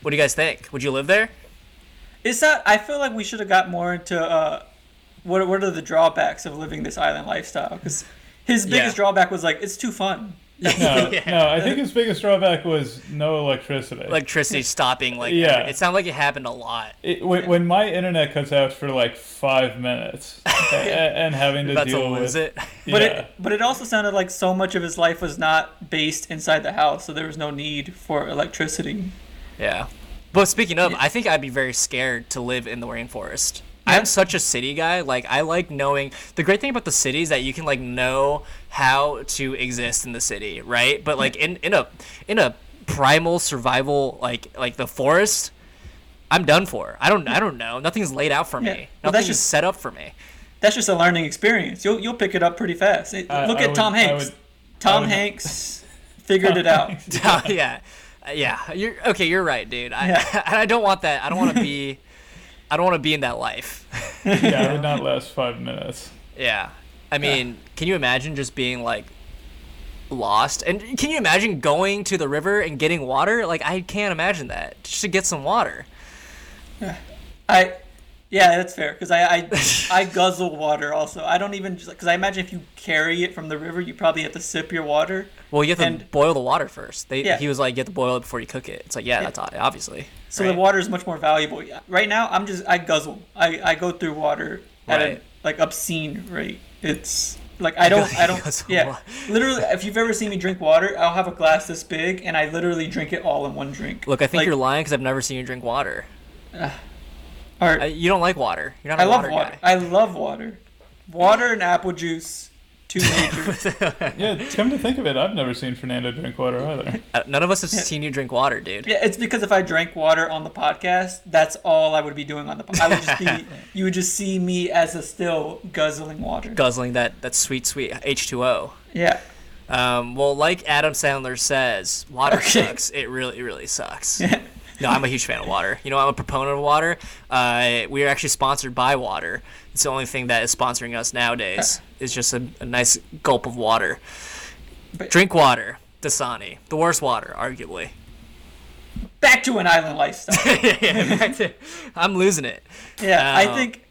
What do you guys think? Would you live there? Is that? I feel like we should have got more into uh, what what are the drawbacks of living this island lifestyle? Because his biggest Yeah. drawback was like it's too fun. No, no, I think his biggest drawback was no electricity. Electricity stopping, like Yeah. every- it sounded like it happened a lot. It, when, when my internet cuts out for like five minutes a- and having to About to deal lose with it. But yeah. it but it also sounded like so much of his life was not based inside the house, so there was no need for electricity. Yeah. But speaking of, I think I'd be very scared to live in the rainforest. Yeah. I'm such a city guy. Like I like knowing the great thing about the city is that you can like know how to exist in the city, right? But like in in a in a primal survival like like the forest, I'm done for. I don't I don't know. Nothing's laid out for Yeah. me. Well, Nothing's just- set up for me. That's just a learning experience. You'll you'll pick it up pretty fast. It- I- Look I at would- Tom Hanks. would- Tom would- Hanks figured it out. yeah, Uh, yeah. You're okay. You're right, dude. I Yeah. and I don't want that. I don't want to be. I don't want to be in that life. yeah, it would not last five minutes. Yeah. I mean, can you imagine just being like lost? And can you imagine going to the river and getting water? Like I can't imagine that. Just to get some water. I, yeah, that's fair because I, I I guzzle water also. I don't even because I imagine if you carry it from the river, you probably have to sip your water. Well, you have to boil the water first. They, Yeah. He was like, you have to boil it before you cook it. It's like, yeah, that's o- obviously. So right? the water is much more valuable. Right now, I'm just I guzzle. I, I go through water at a like obscene rate. It's like I don't I don't yeah. Literally, if you've ever seen me drink water, I'll have a glass this big and I literally drink it all in one drink. Look, I think Like, you're lying because I've never seen you drink water. Uh, you don't like water. You're not I love water, water. guy. I love water. Water and apple juice, two major. Yeah, come to think of it, I've never seen Fernando drink water either. Uh, None of us have seen you drink water, dude. Yeah, it's because if I drank water on the podcast, that's all I would be doing on the. po- I would just be. you would just see me as a still guzzling water. Guzzling that, that sweet, sweet H2O. Yeah. Um, well, like Adam Sandler says, water Okay. sucks. It really, it really sucks. no, I'm a huge fan of water. You know, I'm a proponent of water. Uh, we are actually sponsored by water. It's the only thing that is sponsoring us nowadays. It's just a, a nice gulp of water. But- Drink water, Dasani. The worst water, arguably. Back to an island lifestyle. yeah, back to- I'm losing it. Yeah, I Um, think,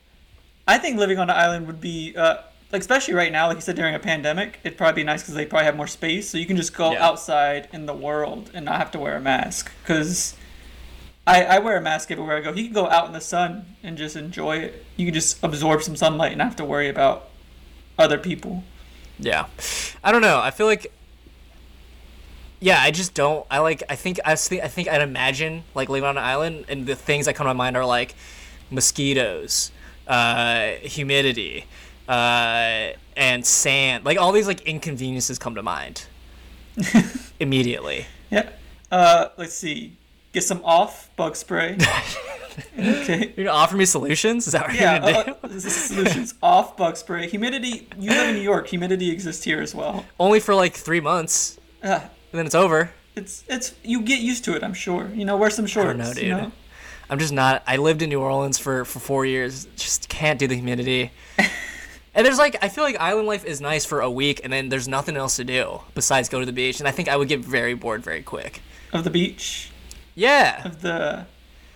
I think living on an island would be, uh, like especially right now, like you said during a pandemic, it'd probably be nice because they probably have more space, so you can just go Yeah. outside in the world and not have to wear a mask. Because I, I wear a mask everywhere I go. You can go out in the sun and just enjoy it. You can just absorb some sunlight and not have to worry about other people. Yeah, I don't know. I feel like, yeah, I just don't. I like. I think I think I think I'd imagine like living on an island, and the things that come to my mind are like mosquitoes, uh, humidity, uh, and sand. Like all these like inconveniences come to mind immediately. Yeah. Uh, let's see. Get some off bug spray. okay. You're gonna offer me solutions? Is that what Yeah, you're gonna uh, this is solutions. Off bug spray. Humidity. You live in New York. Humidity exists here as well. Only for like three months, Uh, and then it's over. it's it's you get used to it. I'm sure. You know, wear some shorts. know, dude. You know? I'm just not. I lived in New Orleans for for four years. Just can't do the humidity. and there's like, I feel like island life is nice for a week, and then there's nothing else to do besides go to the beach. And I think I would get very bored very quick. Of the beach. Yeah. Of the.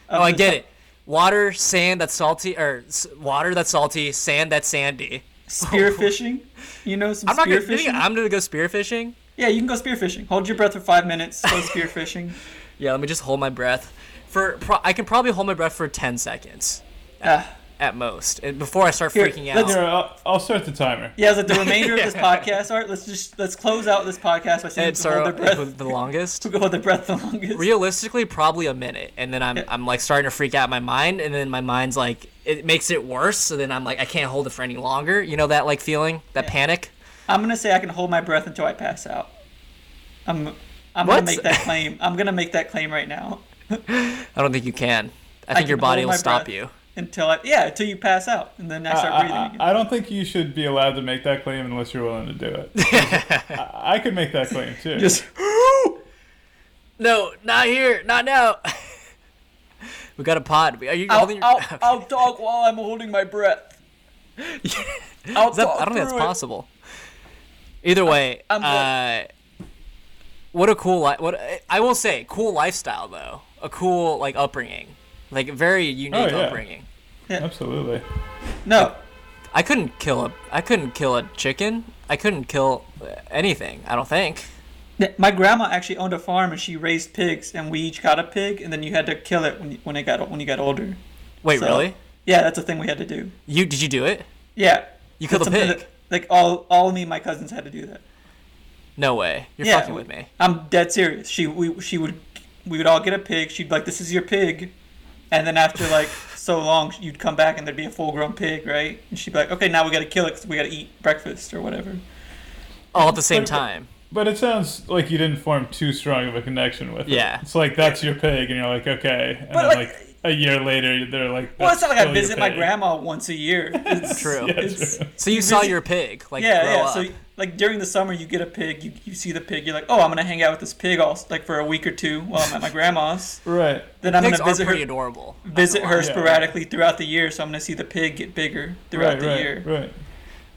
Oh, I get it. Water, sand that's salty, or s- water that's salty, sand that's sandy. Spearfishing. You know some I'm not gonna. spearfishing. think I'm gonna go spearfishing. yeah, you can go spearfishing. Hold your breath for five minutes. Go spearfishing. Yeah, let me just hold my breath. For pro- I can probably hold my breath for ten seconds Ah. At most, and before I start Here, freaking out. Here, I'll, I'll start the timer. Yeah, it's like the remainder of this podcast. Art. Let's just let's close out this podcast by saying And who hold their breath. with the longest. Who can hold their breath the longest? realistically probably a minute and then I'm, I'm like starting to freak out in my mind and then my mind's like it makes it worse so then i'm like i can't hold it for any longer you know that like feeling that panic I'm gonna say I can hold my breath until I pass out. I'm I'm What? gonna make that claim. I'm gonna make that claim right now. i don't think you can i think your can body will stop breath you Until I yeah, until you pass out, and then I start I, breathing I, again. I don't think you should be allowed to make that claim unless you're willing to do it. I, I could make that claim too. Just no not here not now we got a pod are you I'll, holding your I'll, I'll talk while I'm holding my breath. I'll that- talk i don't think that's it. possible either way I'm uh, what a cool li- what i will say cool lifestyle though a cool like upbringing like very unique Oh, yeah. upbringing Absolutely. No, I couldn't kill a I couldn't kill a chicken. I couldn't kill anything. I don't think. My grandma actually owned a farm and she raised pigs, and we each got a pig, and then you had to kill it when you, when it got when you got older. Wait, So- really? Yeah, that's a thing we had to do. You did you do it? Yeah. You killed That's a pig? that- like all all me and my cousins had to do that. No way. You're yeah, fucking with me. I'm dead serious. She we she would we would all get a pig. She'd be like, "This is your pig," and then after like so long, you'd come back and there'd be a full grown pig, right? And she'd be like, "Okay, now we got to kill it 'cause we got to eat breakfast or whatever." All at the same But- time. But it sounds like you didn't form too strong of a connection with it. Yeah. It's like that's your pig, and you're like, okay. And But, then like- like, a year later, they're like, Well, it's not like I "That's still your visit my grandma once a year. It's, True. Yeah, It's, true. So you You saw visit- your pig like yeah, grow yeah. up. So like during the summer, you get a pig. You, you see the pig. You're like, "Oh, I'm gonna hang out with this pig all like for a week or two while I'm at my grandma's." Right. Then I'm Pigs gonna are visit pretty her. adorable. Visit gonna her. Yeah. sporadically throughout the year, so I'm gonna see the pig get bigger throughout Right, the right, year. right.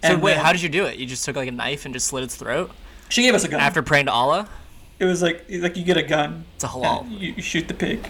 So And wait, then- how did you do it? You just took like a knife and just slit its throat She gave us a gun. after praying to Allah. it was like like you get a gun. It's a halal. You, you shoot the pig.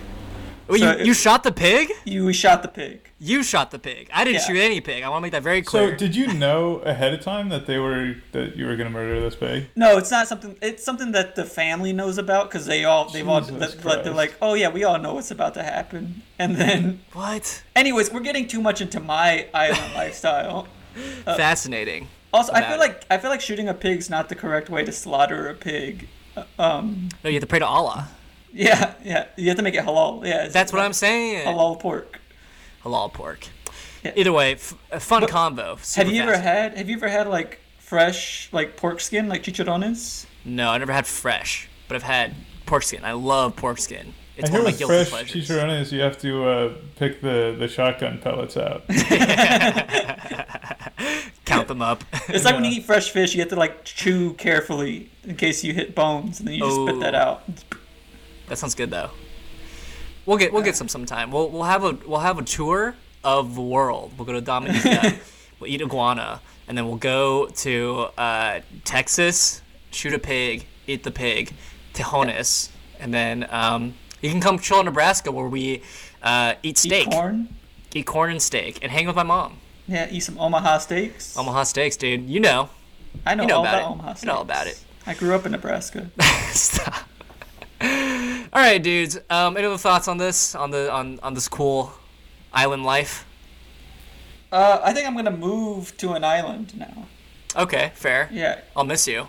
Wait, So you, you shot the pig? You shot the pig. You shot the pig. I didn't Yeah. shoot any pig. I want to make that very clear. So, did you know ahead of time that they were that you were gonna murder this pig? No, it's not something. It's something that the family knows about because they all they've all Jesus that- that they're like, oh yeah, we all know what's about to happen. And then, what? anyways, we're getting too much into my island lifestyle. Fascinating. Also, I feel like I feel like shooting a pig's not the correct way to slaughter a pig. Uh, Um, No, you have to pray to Allah. yeah, yeah, you have to make it halal. Yeah, it's That's what I'm saying. halal pork. Halal pork. Yeah. Either way, f- a fun But combo. Have Super you ever had? Have you ever had like fresh like pork skin, like chicharrones? No, I never had fresh, but I've had pork skin. I love pork skin. It's I one hear of my guilty fresh pleasures. chicharrones, you have to uh, pick the, the shotgun pellets out. Count them up. It's like when you eat fresh fish, you have to like chew carefully in case you hit bones, and then you just spit that Oh. out. That sounds good though. We'll get we'll get some sometime. We'll we'll have a we'll have a tour of the world. We'll go to Dominica. we'll eat iguana, and then we'll go to uh, Texas, shoot a pig, eat the pig, Tejones, and then um, you can come chill in Nebraska where we uh, eat steak, Eat corn. eat corn and steak, and hang with my mom. Yeah, eat some Omaha steaks. Omaha steaks, dude. You know. I know, you know all about about. Omaha steaks. You know all about it. I grew up in Nebraska. Stop. All right, dudes. Um, any other thoughts on this? On the on on this cool island life? uh, I think I'm gonna move to an island now. Okay, fair. Yeah. I'll miss you.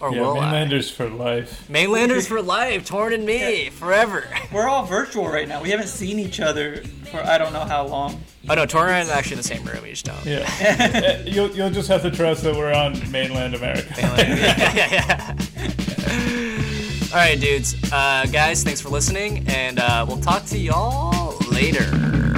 Or Yeah, will I? mainlanders for life. Mainlanders for life. Torin and me forever. We're all virtual right now. We haven't seen each other for I don't know how long. Oh no, Torin and I are actually in the same room. You just don't. Yeah. Eh, you'll, you'll just have to trust that we're on mainland America. yeah, yeah, yeah. All right, dudes. Uh, guys, thanks for listening, and uh, we'll talk to y'all later.